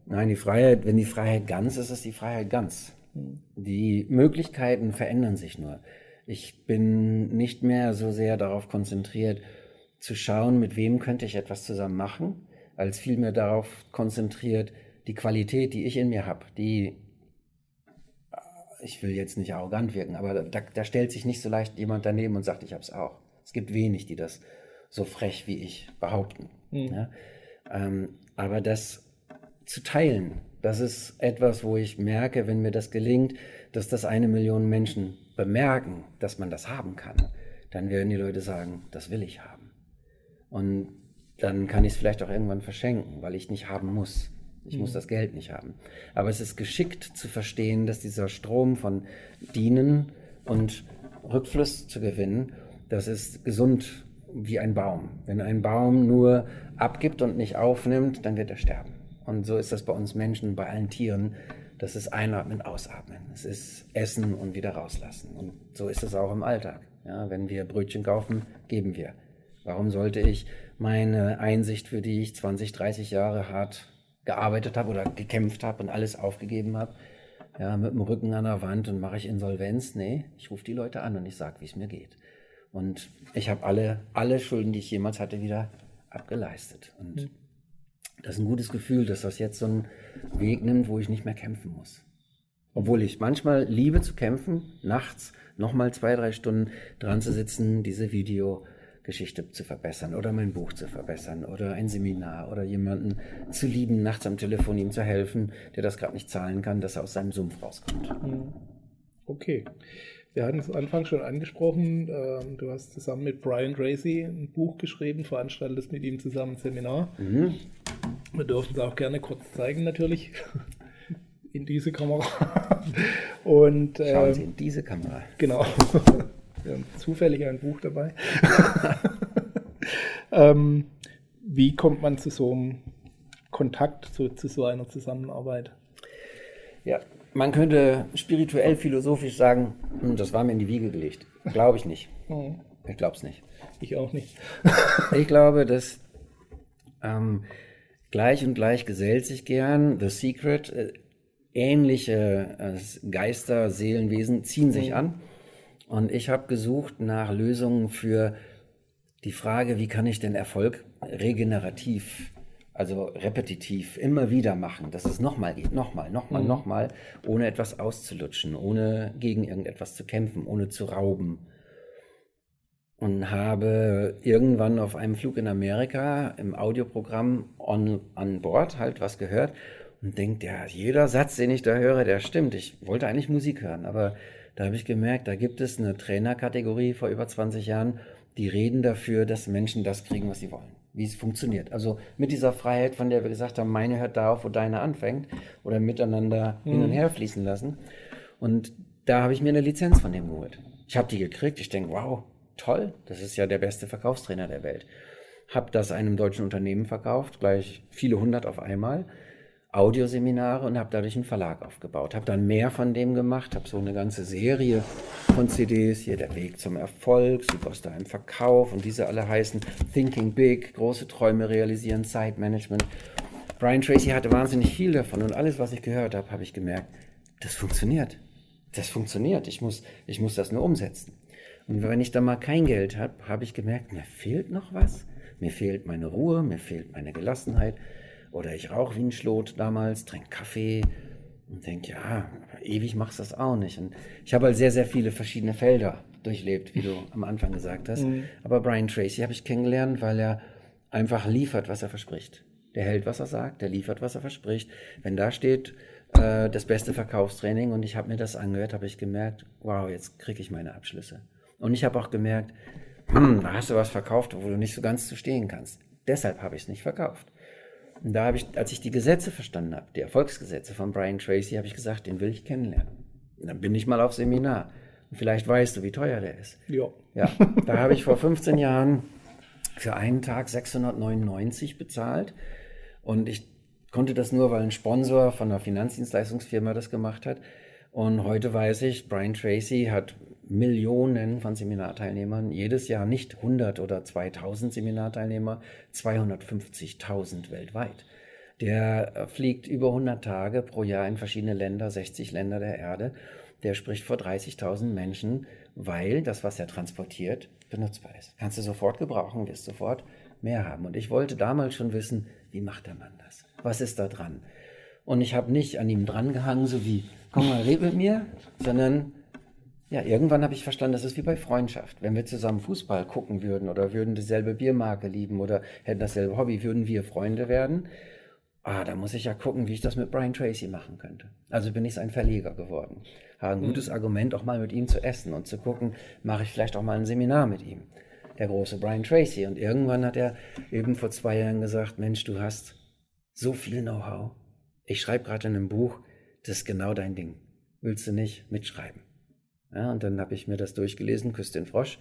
Nein, die Freiheit, wenn die Freiheit ganz ist, ist die Freiheit ganz. Mhm. Die Möglichkeiten verändern sich nur. Ich bin nicht mehr so sehr darauf konzentriert, zu schauen, mit wem könnte ich etwas zusammen machen, als vielmehr darauf konzentriert, die Qualität, die ich in mir habe, die, ich will jetzt nicht arrogant wirken, aber da, da stellt sich nicht so leicht jemand daneben und sagt, ich habe es auch. Es gibt wenig, die das so frech wie ich behaupten. Mhm. Ja? Ähm, aber das zu teilen, das ist etwas, wo ich merke, wenn mir das gelingt, dass das eine Million Menschen bemerken, dass man das haben kann, dann werden die Leute sagen, das will ich haben. Und dann kann ich es vielleicht auch irgendwann verschenken, weil ich nicht haben muss. Ich mhm. muss das Geld nicht haben. Aber es ist geschickt zu verstehen, dass dieser Strom von Dienen und Rückfluss zu gewinnen, das ist gesund wie ein Baum. Wenn ein Baum nur abgibt und nicht aufnimmt, dann wird er sterben. Und so ist das bei uns Menschen, bei allen Tieren. Das ist Einatmen, Ausatmen. Es ist Essen und wieder rauslassen. Und so ist es auch im Alltag. Ja, wenn wir Brötchen kaufen, geben wir. Warum sollte ich meine Einsicht, für die ich 20, 30 Jahre hart gearbeitet habe oder gekämpft habe und alles aufgegeben habe, ja, mit dem Rücken an der Wand und mache ich Insolvenz? Nee, ich rufe die Leute an und ich sage, wie es mir geht. Und ich habe alle, alle Schulden, die ich jemals hatte, wieder abgeleistet. Und mhm. Das ist ein gutes Gefühl, dass das jetzt so einen Weg nimmt, wo ich nicht mehr kämpfen muss. Obwohl ich manchmal liebe zu kämpfen, nachts nochmal zwei, drei Stunden dran zu sitzen, diese Videogeschichte zu verbessern oder mein Buch zu verbessern oder ein Seminar oder jemanden zu lieben, nachts am Telefon ihm zu helfen, der das gerade nicht zahlen kann, dass er aus seinem Sumpf rauskommt. Hm. Okay. Wir hatten es Anfang schon angesprochen, ähm, du hast zusammen mit Brian Tracy ein Buch geschrieben, veranstaltest mit ihm zusammen ein Seminar. Mhm. Wir dürfen es auch gerne kurz zeigen natürlich in diese Kamera. Und, Schauen Sie ähm, in diese Kamera. Genau. Wir haben zufällig ein Buch dabei. ähm, wie kommt man zu so einem Kontakt, zu, zu so einer Zusammenarbeit? Ja, man könnte spirituell, philosophisch sagen, hm, das war mir in die Wiege gelegt. Glaube ich nicht. Mhm. Ich glaube es nicht. Ich auch nicht. ich glaube, dass ähm, gleich und gleich gesellt sich gern. The Secret, äh, ähnliche äh, Geister, Seelenwesen ziehen sich mhm. an. Und ich habe gesucht nach Lösungen für die Frage, wie kann ich denn Erfolg regenerativ, also repetitiv, immer wieder machen, dass es nochmal geht, nochmal, nochmal, mhm. nochmal, ohne etwas auszulutschen, ohne gegen irgendetwas zu kämpfen, ohne zu rauben. Und habe irgendwann auf einem Flug in Amerika im Audioprogramm on, on board halt was gehört und denkt, ja, jeder Satz, den ich da höre, der stimmt. Ich wollte eigentlich Musik hören, aber da habe ich gemerkt, da gibt es eine Trainerkategorie vor über 20 Jahren, die reden dafür, dass Menschen das kriegen, was sie wollen, wie es funktioniert. Also mit dieser Freiheit, von der wir gesagt haben, meine hört da auf, wo deine anfängt, oder miteinander mhm. hin und her fließen lassen. Und da habe ich mir eine Lizenz von dem geholt. Ich habe die gekriegt, ich denke, wow, toll, das ist ja der beste Verkaufstrainer der Welt. Habe das einem deutschen Unternehmen verkauft, gleich viele hundert auf einmal Audioseminare und habe dadurch einen Verlag aufgebaut. Habe dann mehr von dem gemacht, habe so eine ganze Serie von CDs, hier der Weg zum Erfolg, Superstar im Verkauf und diese alle heißen Thinking Big, große Träume realisieren, Zeitmanagement. Brian Tracy hatte wahnsinnig viel davon und alles, was ich gehört habe, habe ich gemerkt, das funktioniert. Das funktioniert. Ich muss, ich muss das nur umsetzen. Und wenn ich da mal kein Geld habe, habe ich gemerkt, mir fehlt noch was. Mir fehlt meine Ruhe, mir fehlt meine Gelassenheit. Oder ich rauche wie ein Schlot damals, trinke Kaffee und denke, ja, ewig machst du das auch nicht. Und ich habe halt sehr, sehr viele verschiedene Felder durchlebt, wie du am Anfang gesagt hast. Mhm. Aber Brian Tracy habe ich kennengelernt, weil er einfach liefert, was er verspricht. Der hält, was er sagt, der liefert, was er verspricht. Wenn da steht, äh, das beste Verkaufstraining und ich habe mir das angehört, habe ich gemerkt, wow, jetzt kriege ich meine Abschlüsse. Und ich habe auch gemerkt, hm, da hast du was verkauft, wo du nicht so ganz zu stehen kannst. Deshalb habe ich es nicht verkauft. Und da habe ich, als ich die Gesetze verstanden habe, die Erfolgsgesetze von Brian Tracy, habe ich gesagt, den will ich kennenlernen. Und dann bin ich mal auf Seminar. Und vielleicht weißt du, wie teuer der ist. Ja. Ja, da habe ich vor 15 Jahren für einen Tag 699 bezahlt. Und ich konnte das nur, weil ein Sponsor von einer Finanzdienstleistungsfirma das gemacht hat. Und heute weiß ich, Brian Tracy hat Millionen von Seminarteilnehmern, jedes Jahr nicht 100 oder 2000 Seminarteilnehmer, 250.000 weltweit. Der äh, fliegt über 100 Tage pro Jahr in verschiedene Länder, 60 Länder der Erde. Der spricht vor 30.000 Menschen, weil das, was er transportiert, benutzbar ist. Kannst du sofort gebrauchen, wirst sofort mehr haben. Und ich wollte damals schon wissen, wie macht der Mann das? Was ist da dran? Und ich habe nicht an ihm drangehangen, so wie, komm mal, red mit mir, sondern ja, irgendwann habe ich verstanden, das ist wie bei Freundschaft. Wenn wir zusammen Fußball gucken würden oder würden dieselbe Biermarke lieben oder hätten dasselbe Hobby, würden wir Freunde werden. Ah, da muss ich ja gucken, wie ich das mit Brian Tracy machen könnte. Also bin ich ein Verleger geworden. Habe ein gutes mhm. Argument, auch mal mit ihm zu essen und zu gucken, mache ich vielleicht auch mal ein Seminar mit ihm. Der große Brian Tracy. Und irgendwann hat er eben vor zwei Jahren gesagt, Mensch, du hast so viel Know-how. Ich schreibe gerade in einem Buch, das ist genau dein Ding. Willst du nicht mitschreiben? Ja, und dann habe ich mir das durchgelesen, Küss den Frosch.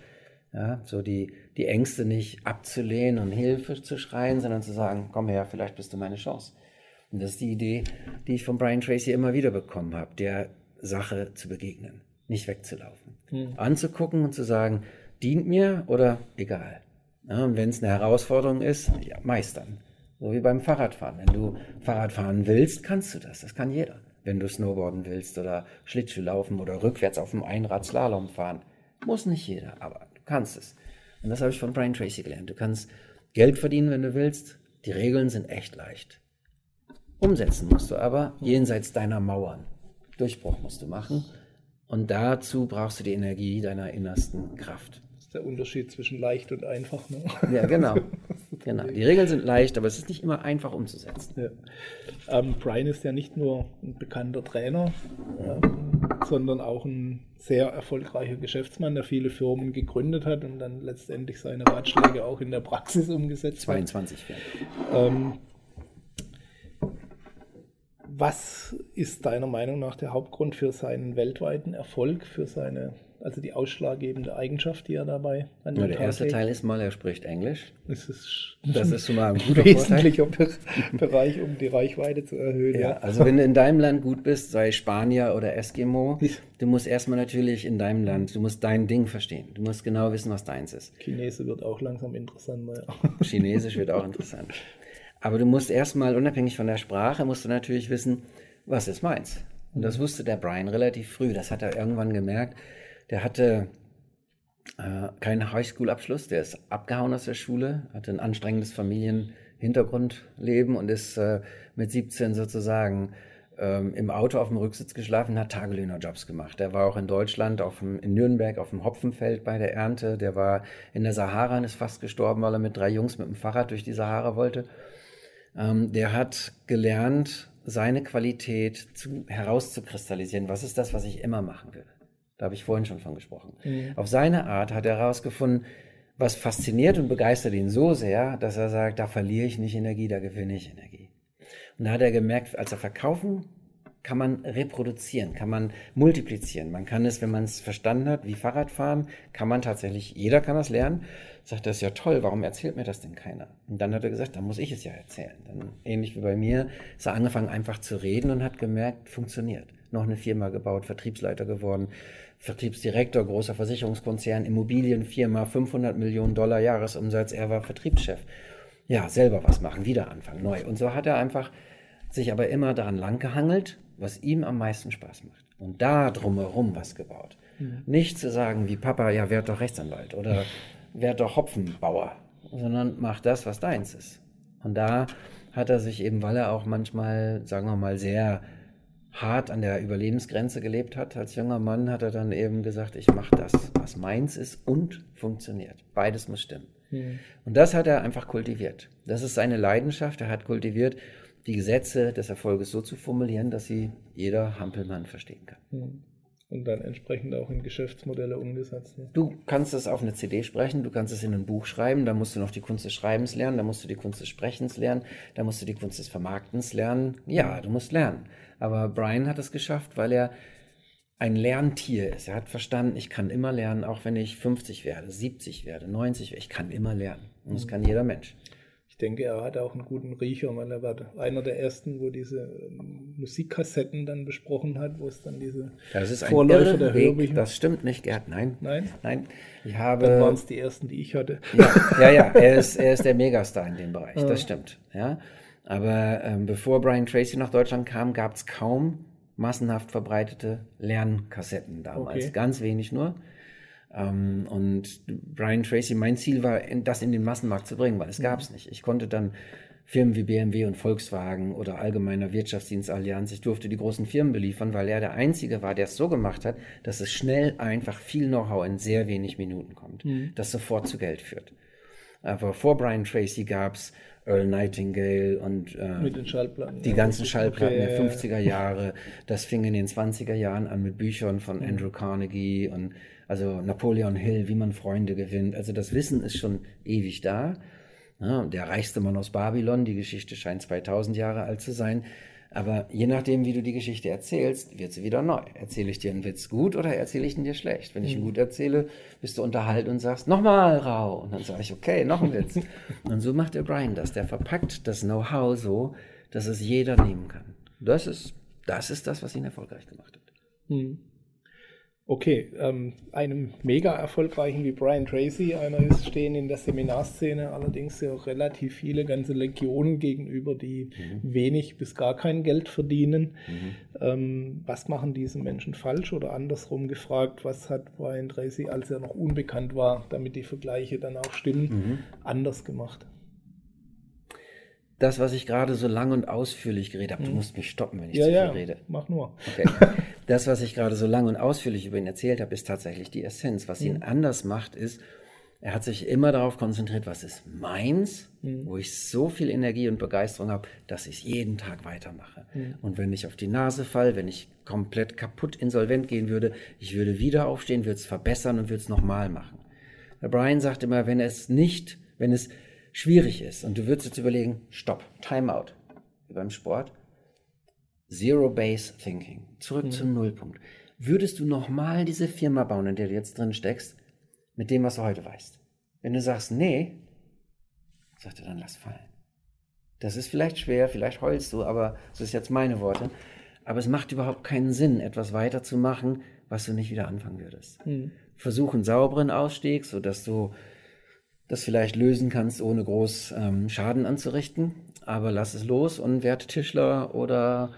Ja, so die, die Ängste nicht abzulehnen und Hilfe zu schreien, sondern zu sagen, komm her, vielleicht bist du meine Chance. Und das ist die Idee, die ich von Brian Tracy immer wieder bekommen habe, der Sache zu begegnen, nicht wegzulaufen. Hm. Anzugucken und zu sagen, dient mir oder egal. Ja, und wenn es eine Herausforderung ist, ja, meistern. So wie beim Fahrradfahren. Wenn du Fahrradfahren willst, kannst du das. Das kann jeder wenn du Snowboarden willst oder Schlittschuh laufen oder rückwärts auf dem Einrad Slalom fahren. Muss nicht jeder, aber du kannst es. Und das habe ich von Brian Tracy gelernt. Du kannst Geld verdienen, wenn du willst. Die Regeln sind echt leicht. Umsetzen musst du aber jenseits deiner Mauern. Durchbruch musst du machen. Und dazu brauchst du die Energie deiner innersten Kraft. Das ist der Unterschied zwischen leicht und einfach. Ne? Ja, genau. genau. Die Regeln sind leicht, aber es ist nicht immer einfach umzusetzen. Ja. Ähm, Brian ist ja nicht nur ein bekannter Trainer, ähm, sondern auch ein sehr erfolgreicher Geschäftsmann, der viele Firmen gegründet hat und dann letztendlich seine Ratschläge auch in der Praxis umgesetzt 22 hat. 22 ähm, was ist deiner Meinung nach der Hauptgrund für seinen weltweiten Erfolg, für seine, also die ausschlaggebende Eigenschaft, die er dabei an ja, Der erste Teil ist mal, er spricht Englisch. Das ist, das ist schon mal ein guter wesentlicher Bereich, um die Reichweite zu erhöhen. Ja, ja, also wenn du in deinem Land gut bist, sei Spanier oder Eskimo, du musst erstmal natürlich in deinem Land, du musst dein Ding verstehen. Du musst genau wissen, was deins ist. Chinesisch wird auch langsam interessanter. Chinesisch wird auch interessant. Aber du musst erstmal, unabhängig von der Sprache, musst du natürlich wissen, was ist meins. Und das wusste der Brian relativ früh. Das hat er irgendwann gemerkt. Der hatte äh, keinen Highschool-Abschluss, der ist abgehauen aus der Schule, hatte ein anstrengendes Familienhintergrundleben und ist äh, mit 17 sozusagen ähm, im Auto auf dem Rücksitz geschlafen, hat Tagelöhnerjobs gemacht. Der war auch in Deutschland, auf dem, in Nürnberg auf dem Hopfenfeld bei der Ernte. Der war in der Sahara und ist fast gestorben, weil er mit drei Jungs mit dem Fahrrad durch die Sahara wollte. Ähm, der hat gelernt, seine Qualität zu, herauszukristallisieren. Was ist das, was ich immer machen will? Da habe ich vorhin schon von gesprochen. Mhm. Auf seine Art hat er herausgefunden, was fasziniert und begeistert ihn so sehr, dass er sagt, da verliere ich nicht Energie, da gewinne ich Energie. Und da hat er gemerkt, als er verkaufen kann man reproduzieren, kann man multiplizieren. Man kann es, wenn man es verstanden hat, wie Fahrradfahren, kann man tatsächlich, jeder kann das lernen. Sagt, das ist ja toll, warum erzählt mir das denn keiner? Und dann hat er gesagt, dann muss ich es ja erzählen. Dann, ähnlich wie bei mir, ist er angefangen einfach zu reden und hat gemerkt, funktioniert. Noch eine Firma gebaut, Vertriebsleiter geworden, Vertriebsdirektor, großer Versicherungskonzern, Immobilienfirma, 500 Millionen Dollar Jahresumsatz, er war Vertriebschef. Ja, selber was machen, wieder anfangen, neu. Und so hat er einfach sich aber immer daran langgehangelt was ihm am meisten Spaß macht. Und da drumherum was gebaut. Mhm. Nicht zu sagen wie Papa, ja, werd doch Rechtsanwalt oder werd doch Hopfenbauer, sondern mach das, was deins ist. Und da hat er sich eben, weil er auch manchmal, sagen wir mal, sehr hart an der Überlebensgrenze gelebt hat, als junger Mann, hat er dann eben gesagt, ich mache das, was meins ist und funktioniert. Beides muss stimmen. Mhm. Und das hat er einfach kultiviert. Das ist seine Leidenschaft. Er hat kultiviert, die Gesetze des Erfolges so zu formulieren, dass sie jeder Hampelmann verstehen kann. Hm. Und dann entsprechend auch in Geschäftsmodelle umgesetzt. Ne? Du kannst es auf eine CD sprechen, du kannst es in ein Buch schreiben, da musst du noch die Kunst des Schreibens lernen, da musst du die Kunst des Sprechens lernen, da musst du die Kunst des Vermarktens lernen. Ja, du musst lernen. Aber Brian hat es geschafft, weil er ein Lerntier ist. Er hat verstanden, ich kann immer lernen, auch wenn ich 50 werde, 70 werde, 90 werde. Ich kann immer lernen. Und das kann jeder Mensch denke, er hat auch einen guten Riecher, weil er war einer der ersten, wo diese ähm, Musikkassetten dann besprochen hat, wo es dann diese das ist Vorläufer der Hörbücher. Das stimmt nicht, Gerd, nein. Nein? Nein. Ich habe, dann waren es die ersten, die ich hatte. Ja, ja, ja er, ist, er ist der Megastar in dem Bereich, das stimmt. Ja. Aber ähm, bevor Brian Tracy nach Deutschland kam, gab es kaum massenhaft verbreitete Lernkassetten damals. Okay. Ganz wenig nur. Ähm, und Brian Tracy, mein Ziel war, das in den Massenmarkt zu bringen, weil es gab es nicht. Ich konnte dann Firmen wie BMW und Volkswagen oder Allgemeiner Wirtschaftsdienst Allianz, ich durfte die großen Firmen beliefern, weil er der Einzige war, der es so gemacht hat, dass es schnell einfach viel Know-how in sehr wenig Minuten kommt, mhm. das sofort zu Geld führt. Aber vor Brian Tracy gab es Earl Nightingale und äh, die ganzen Schallplatten okay, der 50er Jahre. Das fing in den 20er Jahren an mit Büchern von mhm. Andrew Carnegie und also Napoleon Hill, wie man Freunde gewinnt. Also das Wissen ist schon ewig da. Ja, der reichste Mann aus Babylon, die Geschichte scheint 2000 Jahre alt zu sein. Aber je nachdem, wie du die Geschichte erzählst, wird sie wieder neu. Erzähle ich dir einen Witz gut oder erzähle ich ihn dir schlecht? Wenn ich ihn mhm. gut erzähle, bist du unterhalten und sagst, nochmal, Rau. Und dann sage ich, okay, noch ein Witz. und so macht der Brian das. Der verpackt das Know-how so, dass es jeder nehmen kann. Das ist, das ist das, was ihn erfolgreich gemacht hat. Mhm. Okay, ähm, einem mega erfolgreichen wie Brian Tracy, einer ist stehen in der Seminarszene allerdings ja relativ viele ganze Legionen gegenüber, die mhm. wenig bis gar kein Geld verdienen. Mhm. Ähm, was machen diese Menschen falsch oder andersrum gefragt, was hat Brian Tracy, als er noch unbekannt war, damit die Vergleiche dann auch stimmen, mhm. anders gemacht? Das, was ich gerade so lang und ausführlich geredet habe, du musst mich stoppen, wenn ich Ja, zu viel ja, rede. mach nur. Okay. Das, was ich gerade so lang und ausführlich über ihn erzählt habe, ist tatsächlich die Essenz. Was ihn anders macht, ist, er hat sich immer darauf konzentriert, was ist meins, wo ich so viel Energie und Begeisterung habe, dass ich es jeden Tag weitermache. Und wenn ich auf die Nase fall, wenn ich komplett kaputt insolvent gehen würde, ich würde wieder aufstehen, würde es verbessern und würde es nochmal machen. Der Brian sagt immer, wenn es nicht, wenn es schwierig ist und du würdest jetzt überlegen, stopp, Timeout, wie beim Sport, Zero Base Thinking, zurück zum Nullpunkt. Würdest du nochmal diese Firma bauen, in der du jetzt drin steckst, mit dem, was du heute weißt? Wenn du sagst, nee, sagt er, dann lass fallen. Das ist vielleicht schwer, vielleicht heulst du, aber das ist jetzt meine Worte. Aber es macht überhaupt keinen Sinn, etwas weiterzumachen, was du nicht wieder anfangen würdest. Versuch einen sauberen Ausstieg, sodass du das vielleicht lösen kannst, ohne groß ähm, Schaden anzurichten. Aber lass es los und werd Tischler oder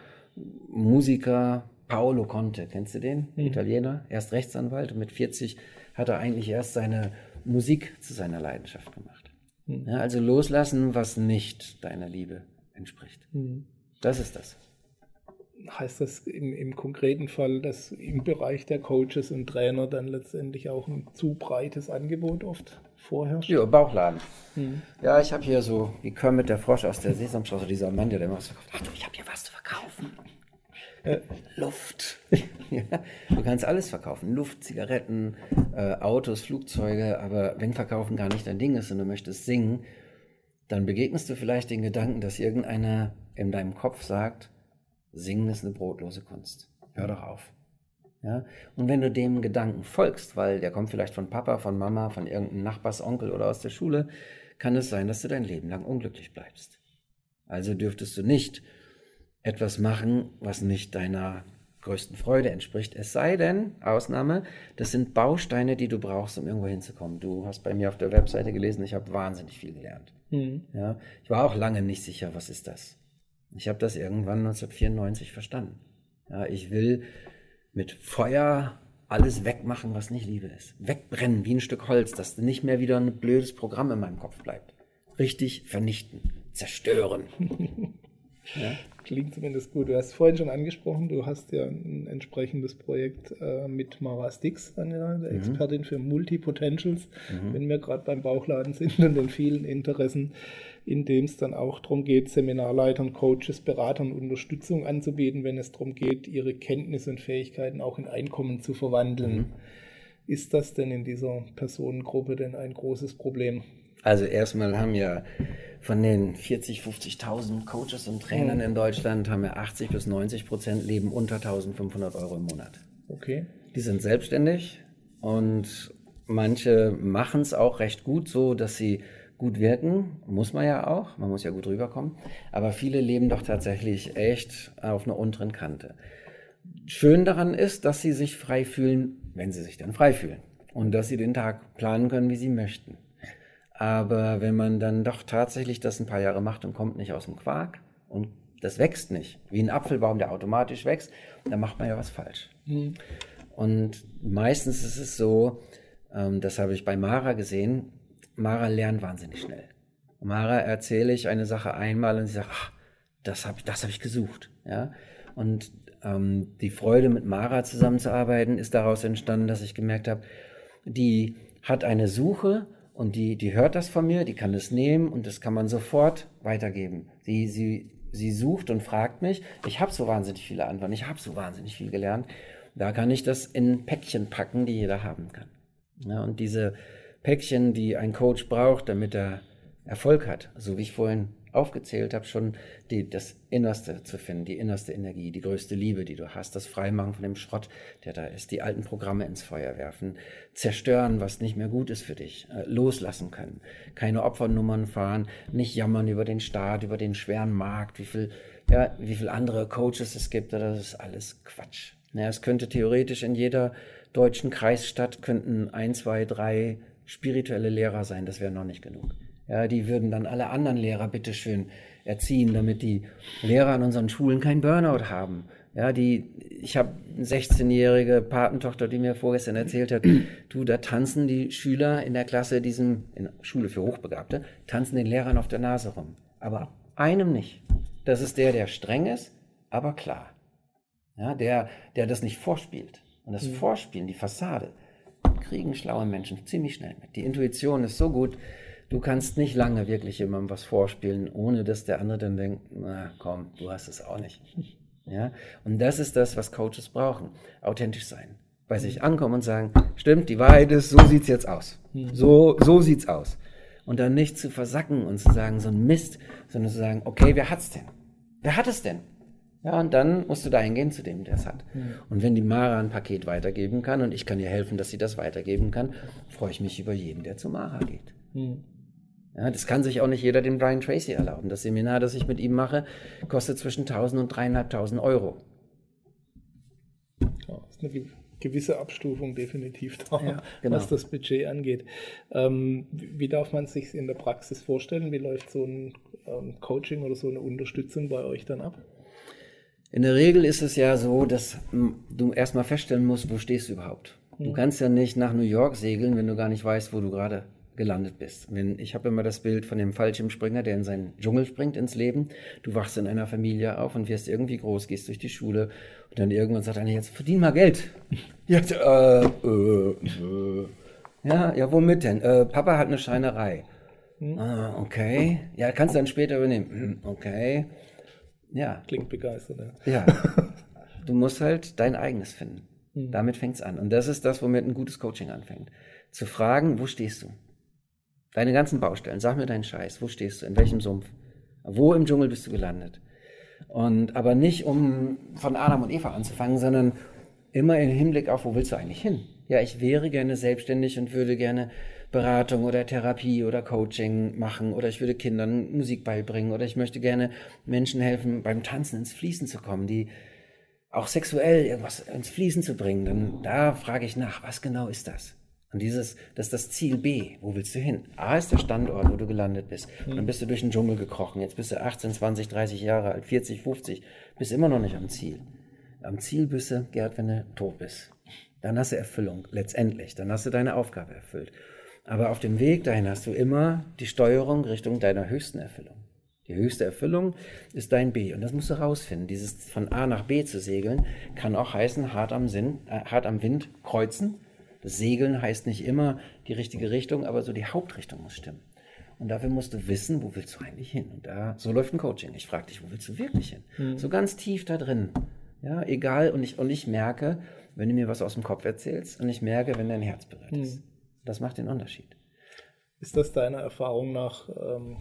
Musiker. Paolo Conte, kennst du den? Italiener, erst Rechtsanwalt und mit 40 hat er eigentlich erst seine Musik zu seiner Leidenschaft gemacht. Ja, also loslassen, was nicht deiner Liebe entspricht. Das ist das. Heißt das im, im konkreten Fall, dass im Bereich der Coaches und Trainer dann letztendlich auch ein zu breites Angebot oft vorherrscht? Ja, Bauchladen. Ja, ich habe hier so, wie Kermit der Frosch aus der Sesamstraße, dieser Mann, der immer was verkauft. Ach du, ich habe hier was zu verkaufen. Luft. ja, du kannst alles verkaufen. Luft, Zigaretten, äh, Autos, Flugzeuge. Aber wenn Verkaufen gar nicht dein Ding ist und du möchtest singen, dann begegnest du vielleicht den Gedanken, dass irgendeiner in deinem Kopf sagt, Singen ist eine brotlose Kunst. Hör doch auf. Ja? Und wenn du dem Gedanken folgst, weil der kommt vielleicht von Papa, von Mama, von irgendeinem Nachbarsonkel oder aus der Schule, kann es sein, dass du dein Leben lang unglücklich bleibst. Also dürftest du nicht etwas machen, was nicht deiner größten Freude entspricht. Es sei denn, Ausnahme, das sind Bausteine, die du brauchst, um irgendwo hinzukommen. Du hast bei mir auf der Webseite gelesen, ich habe wahnsinnig viel gelernt. Ja, ich war auch lange nicht sicher, was ist das. Ich habe das irgendwann 1994 verstanden. Ja, ich will mit Feuer alles wegmachen, was nicht Liebe ist. Wegbrennen wie ein Stück Holz, dass nicht mehr wieder ein blödes Programm in meinem Kopf bleibt. Richtig vernichten, zerstören. Klingt zumindest gut. Du hast vorhin schon angesprochen, du hast ja ein entsprechendes Projekt äh, mit Mara Stix, Anja, der Expertin für Multipotentials, wenn wir gerade beim Bauchladen sind und den vielen Interessen, in dem es dann auch darum geht, Seminarleitern, Coaches, Beratern Unterstützung anzubieten, wenn es darum geht, ihre Kenntnisse und Fähigkeiten auch in Einkommen zu verwandeln. Ist das denn in dieser Personengruppe denn ein großes Problem? Also erstmal haben ja von den 40, 50.000 Coaches und Trainern in Deutschland haben ja 80 bis 90 Prozent leben unter 1.500 Euro im Monat. Okay. Die sind selbstständig und manche machen es auch recht gut, so dass sie gut wirken. Muss man ja auch, man muss ja gut rüberkommen. Aber viele leben doch tatsächlich echt auf einer unteren Kante. Schön daran ist, dass sie sich frei fühlen, wenn sie sich dann frei fühlen. Und dass sie den Tag planen können, wie sie möchten. Aber wenn man dann doch tatsächlich das ein paar Jahre macht und kommt nicht aus dem Quark und das wächst nicht, wie ein Apfelbaum, der automatisch wächst, dann macht man ja was falsch. Und meistens ist es so, ähm, das habe ich bei Mara gesehen, Mara lernt wahnsinnig schnell. Mara erzähle ich eine Sache einmal und sie sagt, ach, das habe das hab ich gesucht. Ja? Und ähm, die Freude mit Mara zusammenzuarbeiten ist daraus entstanden, dass ich gemerkt habe, die hat eine Suche und die, die hört das von mir, die kann es nehmen und das kann man sofort weitergeben. Sie, sie, sie sucht und fragt mich, ich habe so wahnsinnig viele Antworten, ich habe so wahnsinnig viel gelernt. Da kann ich das in Päckchen packen, die jeder haben kann. Ja, und diese Päckchen, die ein Coach braucht, damit er Erfolg hat, so wie ich vorhin aufgezählt habe, schon die, das Innerste zu finden, die innerste Energie, die größte Liebe, die du hast, das Freimachen von dem Schrott, der da ist, die alten Programme ins Feuer werfen, zerstören, was nicht mehr gut ist für dich, äh, loslassen können, keine Opfernummern fahren, nicht jammern über den Staat, über den schweren Markt, wie viel, ja, wie viel andere Coaches es gibt, das ist alles Quatsch. Ja, es könnte theoretisch in jeder deutschen Kreisstadt könnten ein, zwei, drei spirituelle Lehrer sein, das wäre noch nicht genug. Ja, die würden dann alle anderen Lehrer bitteschön erziehen, damit die Lehrer an unseren Schulen kein Burnout haben. Ja, die, ich habe eine 16-jährige Patentochter, die mir vorgestern erzählt hat, du, da tanzen die Schüler in der Klasse, diesem, in Schule für Hochbegabte, tanzen den Lehrern auf der Nase rum. Aber Einem nicht. Das ist der, der streng ist, aber klar. Ja, der, der das nicht vorspielt. Und das mhm. Vorspielen, die Fassade, kriegen schlaue Menschen ziemlich schnell mit. Die Intuition ist so gut, du kannst nicht lange wirklich jemandem was vorspielen, ohne dass der andere dann denkt, na komm, du hast es auch nicht. Ja? Und das ist das, was Coaches brauchen. Authentisch sein. Bei sich mhm. ankommen und sagen, stimmt, die Wahrheit ist, so sieht's jetzt aus. Mhm. So, so sieht's aus. Und dann nicht zu versacken und zu sagen, so ein Mist, sondern zu sagen, okay, wer hat's denn? Wer hat es denn? Ja, und dann musst du dahin gehen zu dem, der es hat. Mhm. Und wenn die Mara ein Paket weitergeben kann und ich kann ihr helfen, dass sie das weitergeben kann, freue ich mich über jeden, der zu Mara geht. Mhm. Ja, das kann sich auch nicht jeder den Brian Tracy erlauben. Das Seminar, das ich mit ihm mache, kostet zwischen 1000 und 3500 Euro. Ja, ist eine gewisse Abstufung definitiv da, ja, genau. was das Budget angeht. Ähm, wie darf man sich in der Praxis vorstellen? Wie läuft so ein ähm, Coaching oder so eine Unterstützung bei euch dann ab? In der Regel ist es ja so, dass du erstmal feststellen musst, wo stehst du überhaupt. Du hm. kannst ja nicht nach New York segeln, wenn du gar nicht weißt, wo du gerade gelandet bist. Wenn, ich habe immer das Bild von dem Fallschirmspringer, der in seinen Dschungel springt, ins Leben. Du wachst in einer Familie auf und wirst irgendwie groß, gehst durch die Schule und dann irgendwann sagt einer, jetzt verdien mal Geld. Jetzt, äh, äh, äh. Ja, ja, womit denn? Äh, Papa hat eine Scheinerei. Hm. Ah, okay. Ja, kannst du dann später übernehmen. Hm, okay. Ja. Klingt begeistert, ja. Ja. Du musst halt dein eigenes finden. Hm. Damit fängt es an. Und das ist das, womit ein gutes Coaching anfängt. Zu fragen, wo stehst du? Deine ganzen Baustellen, sag mir deinen Scheiß, wo stehst du, in welchem Sumpf? Wo im Dschungel bist du gelandet? Und aber nicht, um von Adam und Eva anzufangen, sondern immer im Hinblick auf, wo willst du eigentlich hin? Ja, ich wäre gerne selbstständig und würde gerne Beratung oder Therapie oder Coaching machen oder ich würde Kindern Musik beibringen oder ich möchte gerne Menschen helfen, beim Tanzen ins Fließen zu kommen, die auch sexuell irgendwas ins Fließen zu bringen. Dann da frage ich nach, was genau ist das? Und dieses, das ist das Ziel B. Wo willst du hin? A ist der Standort, wo du gelandet bist. Und dann bist du durch den Dschungel gekrochen. Jetzt bist du 18, 20, 30 Jahre alt, 40, 50. Bist immer noch nicht am Ziel. Am Ziel bist du, Gerd, wenn du tot bist. Dann hast du Erfüllung, letztendlich. Dann hast du deine Aufgabe erfüllt. Aber auf dem Weg dahin hast du immer die Steuerung Richtung deiner höchsten Erfüllung. Die höchste Erfüllung ist dein B. Und das musst du rausfinden. Dieses von A nach B zu segeln, kann auch heißen, hart am, Sinn, äh, hart am Wind kreuzen das Segeln heißt nicht immer die richtige Richtung, aber so die Hauptrichtung muss stimmen. Und dafür musst du wissen, wo willst du eigentlich hin? Und da, so läuft ein Coaching. Ich frage dich, wo willst du wirklich hin? Mhm. So ganz tief da drin. Ja, egal. Und ich, und ich merke, wenn du mir was aus dem Kopf erzählst und ich merke, wenn dein Herz berührt ist. Mhm. Das macht den Unterschied. Ist das deiner Erfahrung nach ähm,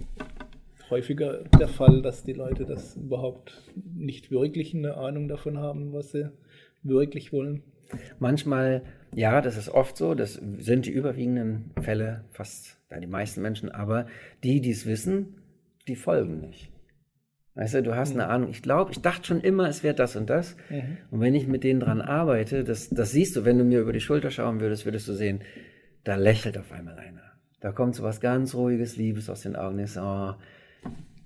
häufiger der Fall, dass die Leute das überhaupt nicht wirklich eine Ahnung davon haben, was sie wirklich wollen? Manchmal, ja, das ist oft so, das sind die überwiegenden Fälle, fast die meisten Menschen, aber die, die es wissen, die folgen nicht. Weißt du, du hast eine mhm. Ahnung, ich glaube, ich dachte schon immer, es wäre das und das. Mhm. Und wenn ich mit denen dran arbeite, das, das siehst du, wenn du mir über die Schulter schauen würdest, würdest du sehen, da lächelt auf einmal einer. Da kommt so was ganz ruhiges, Liebes aus den Augen, ist, oh,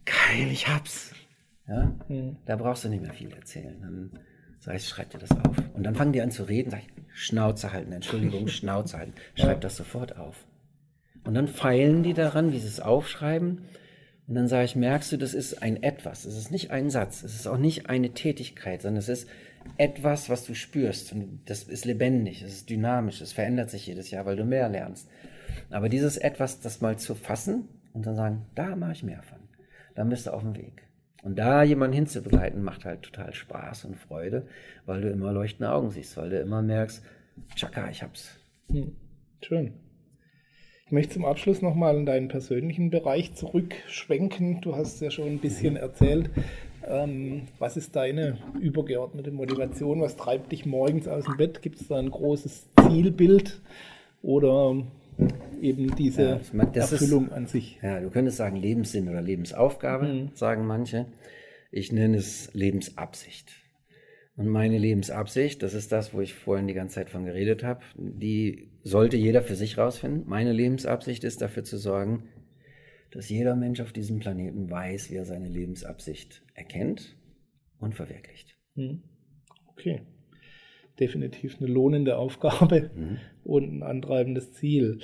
geil, ich hab's. Ja? Mhm. Da brauchst du nicht mehr viel erzählen. Dann, Sag ich, schreib dir das auf. Und dann fangen die an zu reden, sag ich, Schnauze halten, Entschuldigung, Schnauze halten. Schreib das sofort auf. Und dann feilen die daran, wie sie es aufschreiben. Und dann sage ich, merkst du, das ist ein Etwas. Es ist nicht ein Satz. Es ist auch nicht eine Tätigkeit, sondern es ist etwas, was du spürst. Und das ist lebendig, es ist dynamisch, es verändert sich jedes Jahr, weil du mehr lernst. Aber dieses Etwas, das mal zu fassen und dann sagen, da mache ich mehr von. Dann bist du auf dem Weg. Und da jemanden hinzubegleiten, macht halt total Spaß und Freude, weil du immer leuchtende Augen siehst, weil du immer merkst, tschakka, ich hab's. Hm, schön. Ich möchte zum Abschluss nochmal in deinen persönlichen Bereich zurückschwenken. Du hast ja schon ein bisschen mhm. erzählt. Ähm, was ist deine übergeordnete Motivation? Was treibt dich morgens aus dem Bett? Gibt es da ein großes Zielbild? Oder eben diese ja, meine, Erfüllung ist, an sich. Ja, du könntest sagen Lebenssinn oder Lebensaufgabe, mhm. sagen manche. Ich nenne es Lebensabsicht. Und meine Lebensabsicht, das ist das, wo ich vorhin die ganze Zeit von geredet habe, die sollte jeder für sich rausfinden. Meine Lebensabsicht ist dafür zu sorgen, dass jeder Mensch auf diesem Planeten weiß, wie er seine Lebensabsicht erkennt und verwirklicht. Mhm. Okay definitiv eine lohnende Aufgabe mhm. und ein antreibendes Ziel.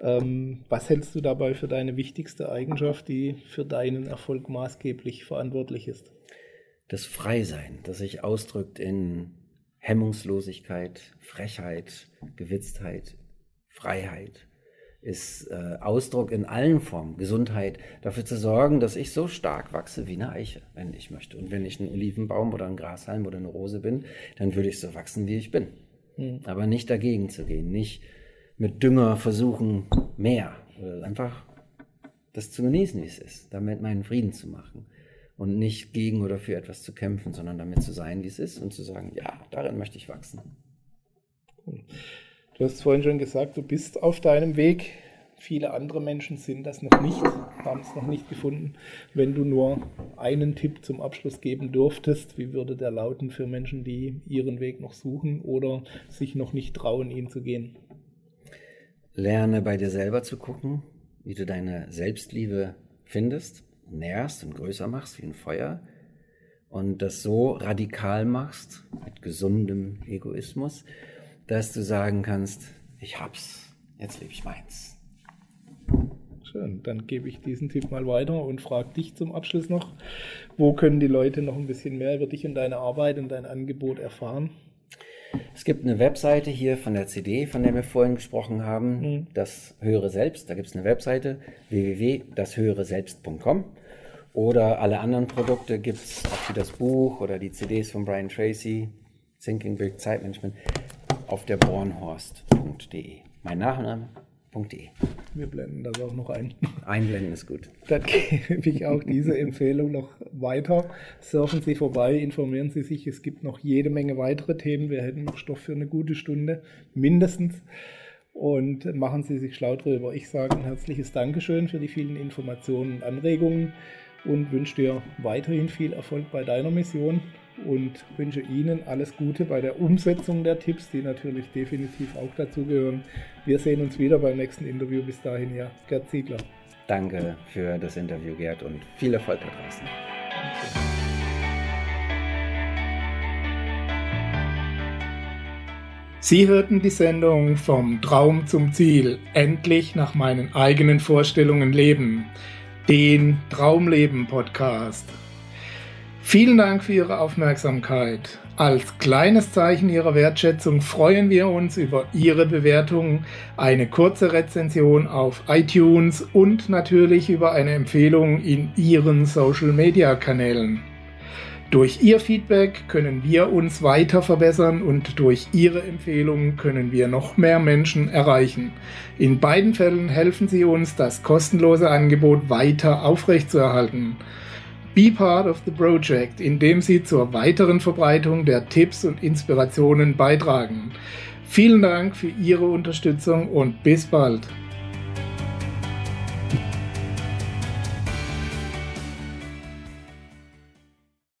Ähm, was hältst du dabei für deine wichtigste Eigenschaft, die für deinen Erfolg maßgeblich verantwortlich ist? Das Freisein, das sich ausdrückt in Hemmungslosigkeit, Frechheit, Gewitztheit, Freiheit, ist äh, Ausdruck in allen Formen, Gesundheit, dafür zu sorgen, dass ich so stark wachse wie eine Eiche, wenn ich möchte. Und wenn ich ein Olivenbaum oder ein Grashalm oder eine Rose bin, dann würde ich so wachsen, wie ich bin. Mhm. Aber nicht dagegen zu gehen, nicht mit Dünger versuchen, mehr. Oder einfach das zu genießen, wie es ist, damit meinen Frieden zu machen. Und nicht gegen oder für etwas zu kämpfen, sondern damit zu sein, wie es ist und zu sagen, ja, darin möchte ich wachsen. Cool. Du hast vorhin schon gesagt, du bist auf deinem Weg. Viele andere Menschen sind das noch nicht, haben es noch nicht gefunden. Wenn du nur einen Tipp zum Abschluss geben dürftest, wie würde der lauten für Menschen, die ihren Weg noch suchen oder sich noch nicht trauen, ihn zu gehen? Lerne bei dir selber zu gucken, wie du deine Selbstliebe findest, nährst und größer machst wie ein Feuer und das so radikal machst mit gesundem Egoismus, dass du sagen kannst, ich hab's, jetzt lebe ich meins. Schön, dann gebe ich diesen Tipp mal weiter und frage dich zum Abschluss noch, wo können die Leute noch ein bisschen mehr über dich und deine Arbeit und dein Angebot erfahren? Es gibt eine Webseite hier von der CD, von der wir vorhin gesprochen haben, mhm. das Höhere Selbst. Da gibt es eine Webseite www.dashöhereselbst.com. Oder alle anderen Produkte gibt es, auch wie das Buch oder die CDs von Brian Tracy, Thinking Big Zeitmanagement auf der bornhorst.de. Mein Nachname.de. Wir blenden das auch noch ein. Einblenden ist gut. Dann gebe ich auch diese Empfehlung noch weiter. Surfen Sie vorbei, informieren Sie sich. Es gibt noch jede Menge weitere Themen. Wir hätten noch Stoff für eine gute Stunde, mindestens. Und machen Sie sich schlau drüber. Ich sage ein herzliches Dankeschön für die vielen Informationen und Anregungen und wünsche dir weiterhin viel Erfolg bei deiner Mission und wünsche Ihnen alles Gute bei der Umsetzung der Tipps, die natürlich definitiv auch dazugehören. Wir sehen uns wieder beim nächsten Interview. Bis dahin, ja, Gerd Ziegler. Danke für das Interview, Gerd, und viel Erfolg da draußen. Sie hörten die Sendung Vom Traum zum Ziel, endlich nach meinen eigenen Vorstellungen leben, den Traumleben Podcast. Vielen Dank für Ihre Aufmerksamkeit. Als kleines Zeichen Ihrer Wertschätzung freuen wir uns über Ihre Bewertung, eine kurze Rezension auf iTunes und natürlich über eine Empfehlung in Ihren Social-Media-Kanälen. Durch Ihr Feedback können wir uns weiter verbessern und durch Ihre Empfehlungen können wir noch mehr Menschen erreichen. In beiden Fällen helfen Sie uns, das kostenlose Angebot weiter aufrechtzuerhalten. Be part of the project, indem Sie zur weiteren Verbreitung der Tipps und Inspirationen beitragen. Vielen Dank für Ihre Unterstützung und bis bald.